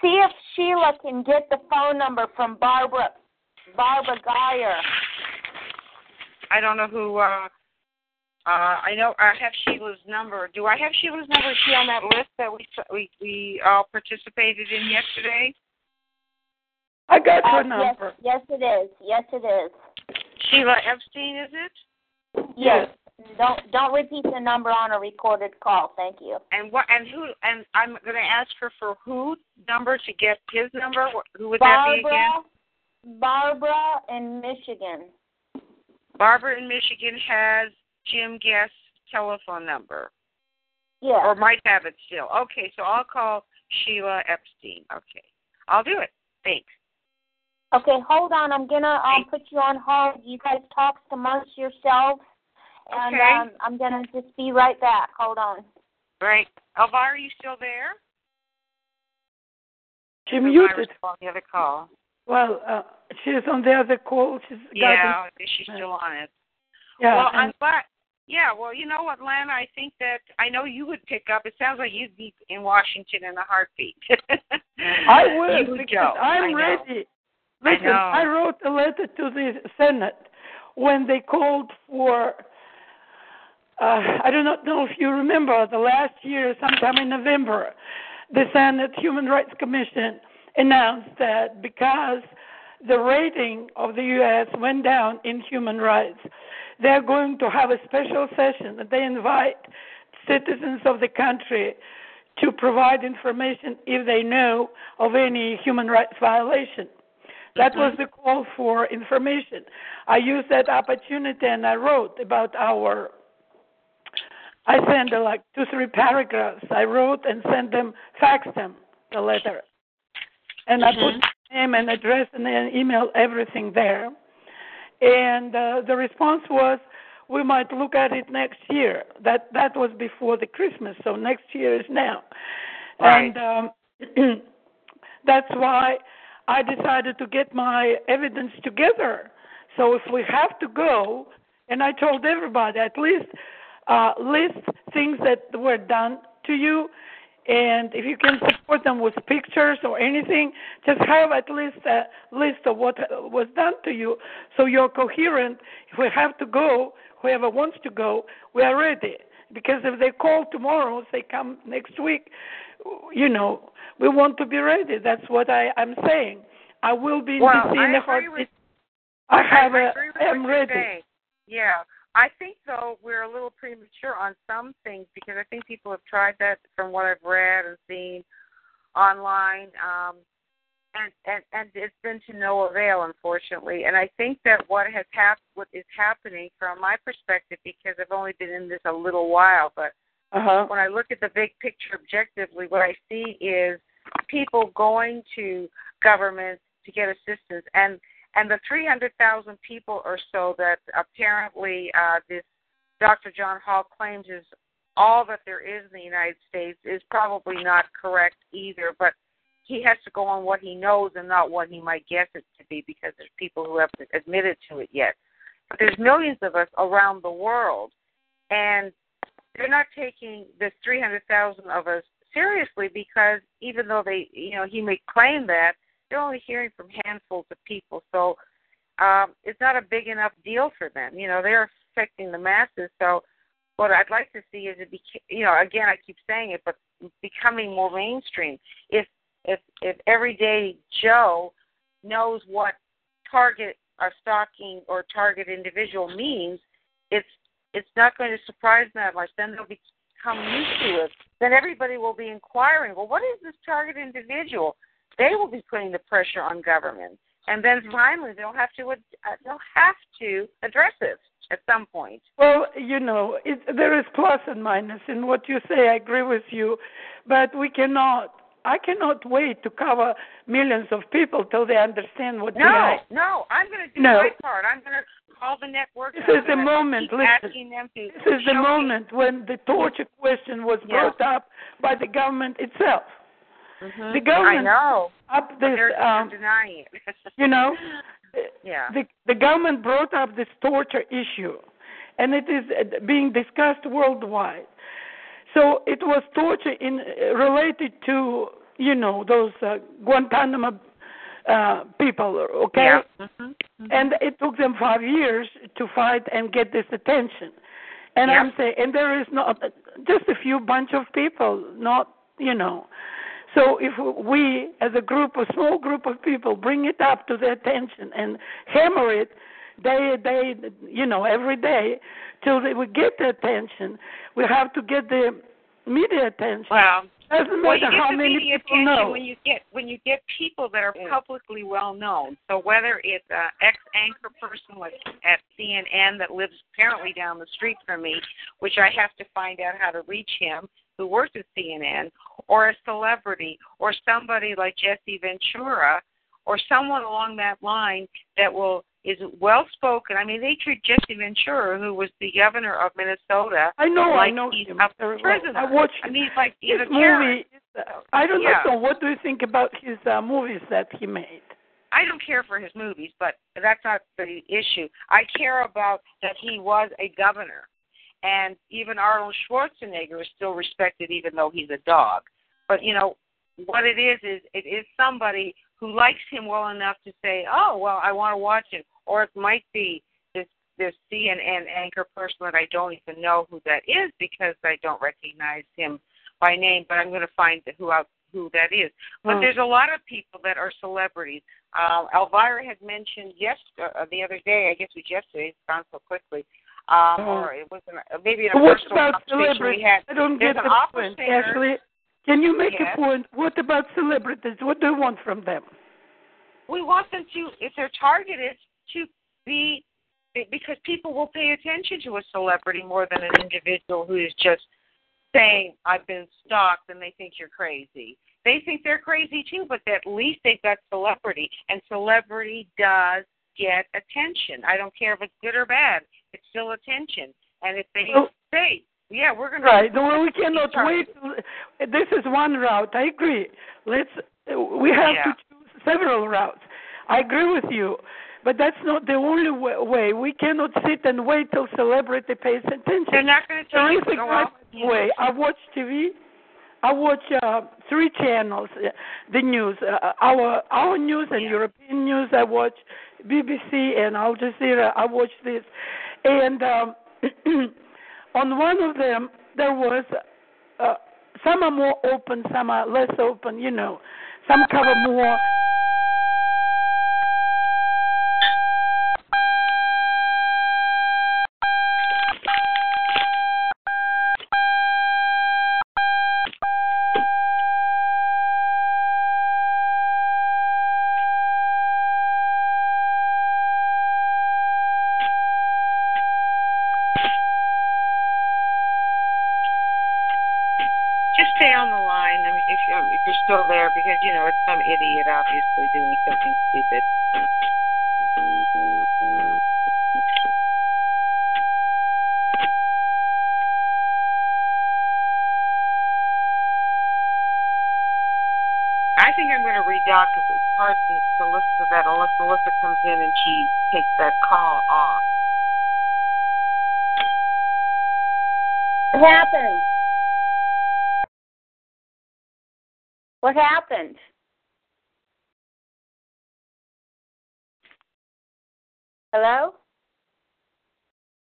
See if Sheila can get the phone number from Barbara Barbara Geyer. I don't know who. Uh, uh, I know I have Sheila's number. Do I have Sheila's number? Is she on that list that we we we all participated in yesterday? I got her Uh, number. Yes, yes, it is. Yes, it is. Sheila Epstein, is it? Yes. Don't don't repeat the number on a recorded call. Thank you. And what? And who? And I'm going to ask her for who number to get his number. Who would that be again? Barbara, Barbara in Michigan. Barbara in Michigan has Jim Guest's telephone number, Yeah. or might have it still. Okay, so I'll call Sheila Epstein. Okay, I'll do it. Thanks. Okay, hold on. I'm gonna um put you on hold. You guys talk amongst yourselves, and Okay. um, I'm gonna just be right back. Hold on. Right. Elvira, are you still there? She Elvira's muted. on the other call. Well, uh, she's on the other call. She's got Yeah, she's still on it. Yeah, Well, I'm glad. Yeah, well, you know what, Lana? I think that I know you would pick up. It sounds like you'd be in Washington in a heartbeat. I would because go. I'm I ready. Listen, know. I wrote a letter to the Senate when they called for. Uh, I do not know if you remember the last year, sometime in November, the Senate Human Rights Commission announced that because the rating of the U.S. went down in human rights, they're going to have a special session that they invite citizens of the country to provide information if they know of any human rights violation. That mm-hmm. was the call for information. I used that opportunity and I wrote about our. I sent like two, three paragraphs. I wrote and sent them, faxed them the letter, and I put mm-hmm. Name and address and then email everything there. And uh, the response was, we might look at it next year. That that was before the Christmas, so next year is now. Right. And um, that's why I decided to get my evidence together. So if we have to go, and I told everybody at least uh, list things that were done to you, and if you can support them with pictures or anything, just have at least a list of what was done to you, so you're coherent. If we have to go, whoever wants to go, we are ready. Because if they call tomorrow, say come next week, you know, we want to be ready. That's what I, I'm saying. I will be in Well, in I a agree heartbeat. with- I have I a, agree with I am ready. saying. Yeah. I think though we're a little premature on some things because I think people have tried that from what I've read and seen online, um, and and and it's been to no avail, unfortunately. And I think that what has hap- what is happening from my perspective, because I've only been in this a little while, but Uh-huh. when I look at the big picture objectively, what I see is people going to government to get assistance, and and the 300,000 people or so that apparently uh, this Dr. John Hall claims is all that there is in the United States is probably not correct either, but he has to go on what he knows and not what he might guess it to be because there's people who haven't admitted to it yet. But there's millions of us around the world, and they're not taking this 300,000 of us seriously because even though they, you know, he may claim that, they're only hearing from handfuls of people. So um, it's not a big enough deal for them. You know, they're affecting the masses. So what I'd like to see is it be, you know, again, I keep saying it, but becoming more mainstream. If if if everyday Joe knows what target or stalking or target individual means, it's it's not going to surprise them that much. Then they'll become used to it. Then everybody will be inquiring, well, what is this target individual? They will be putting the pressure on government, and then finally they'll have to uh, they'll have to address it at some point. Well, you know, it, there is plus and minus in what you say. I agree with you, but we cannot. I cannot wait to cover millions of people till they understand what No, they are. no, I'm going to do No. my part. I'm going to call the network. This is the moment, listen. This is the show me- moment when the torture question was Yeah. brought up by the government itself. Mhm. The government I know. up But this, they're, they're um, denying it. you know, yeah. the the government brought up this torture issue, and it is uh, being discussed worldwide. So it was torture in uh, related to you know those uh, Guantanamo uh, people, okay? Yeah. Mhm. And it took them five years to fight and get this attention. And Yeah. I'm saying, and there is not just a few bunch of people, not you know. So if we, as a group, a small group of people, bring it up to their attention and hammer it day, day, you know, every day, till they we get the attention, we have to get the media attention. Well, doesn't well, you matter how many people attention know. when you get when you get people that are publicly well known. So whether it's an ex anchor person like at CNN that lives apparently down the street from me, which I have to find out how to reach him, who works at CNN, or a celebrity, or somebody like Jesse Ventura, or someone along that line that will is well spoken. I mean, they treat Jesse Ventura, who was the governor of Minnesota, I know, like I know he's him a well. prisoner. I watched I mean, like his movie. I don't Yeah. know. What do you think about his uh, movies that he made? I don't care for his movies, but that's not the issue. I care about that he was a governor, and even Arnold Schwarzenegger is still respected, even though he's a dog. But you know what it is is it is somebody who likes him well enough to say, "Oh, well, I want to watch him," or it might be this this CNN anchor person that I don't even know who that is because I don't recognize him by name, but I'm going to find who out who that is. But Hmm. there's a lot of people that are celebrities. Um, Elvira had mentioned yes uh, the other day. I guess it was yesterday. It's gone so quickly. Um, Hmm. Or it wasn't maybe in a What personal about celebrities? we had. I don't There's get an the point. singer. Ashley, can you make Yes. a point? What about celebrities? What do you want from them? we want them to, if they're targeted, to be because people will pay attention to a celebrity more than an individual who is just saying I've been stalked and they think you're crazy. They think they're crazy too, but at least they've got celebrity, and celebrity does get attention. I don't care if it's good or bad; it's still attention. And if they Well- say, "Yeah, we're going to," Right. Well, we cannot wait. This is one route. I agree. Let's. We have Yeah. to choose several routes. I agree with you, but that's not the only way. We cannot sit and wait till celebrity pays attention. They're not going to tell you to go out. way. I watch TV. I watch uh, three channels. Uh, the news, uh, our our news and European news. I watch BBC and Al Jazeera. I watch this, and um, on one of them there was uh, some are more open, some are less open. You know, some cover more. You know it's some idiot obviously doing something stupid. I think I'm going to redock because it's hard to, to that unless Melissa comes in and she takes that What happened? Hello?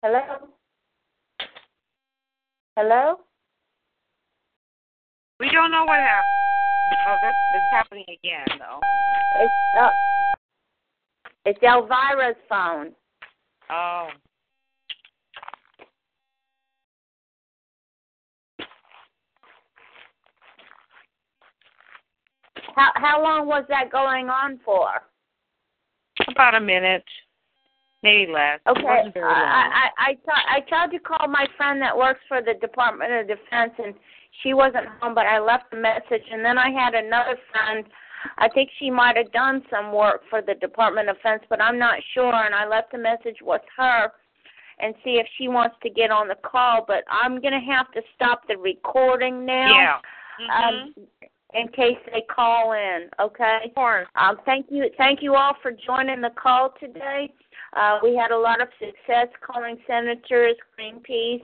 Hello? Hello? We don't know what happened. Oh, that's it's happening again though. It's uh, it's Elvira's phone. Oh. How long was that going on for? About a minute, maybe less. It Okay, wasn't very long. I I I, t- I tried to call my friend that works for the Department of Defense, and she wasn't home. But I left a message, and then I had another friend. I think she might have done some work for the Department of Defense, but I'm not sure. And I left a message with her and see if she wants to get on the call. But I'm gonna have to stop the recording now. Yeah. Um, in case they call in, okay? Um, thank you, thank you all for joining the call today. Uh, we had a lot of success calling senators, Greenpeace,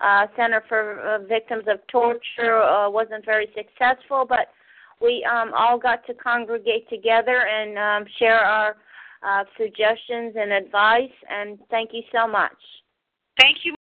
uh, Center for uh, Victims of Torture uh, wasn't very successful, but we um, all got to congregate together and um, share our uh, suggestions and advice. And thank you so much. Thank you.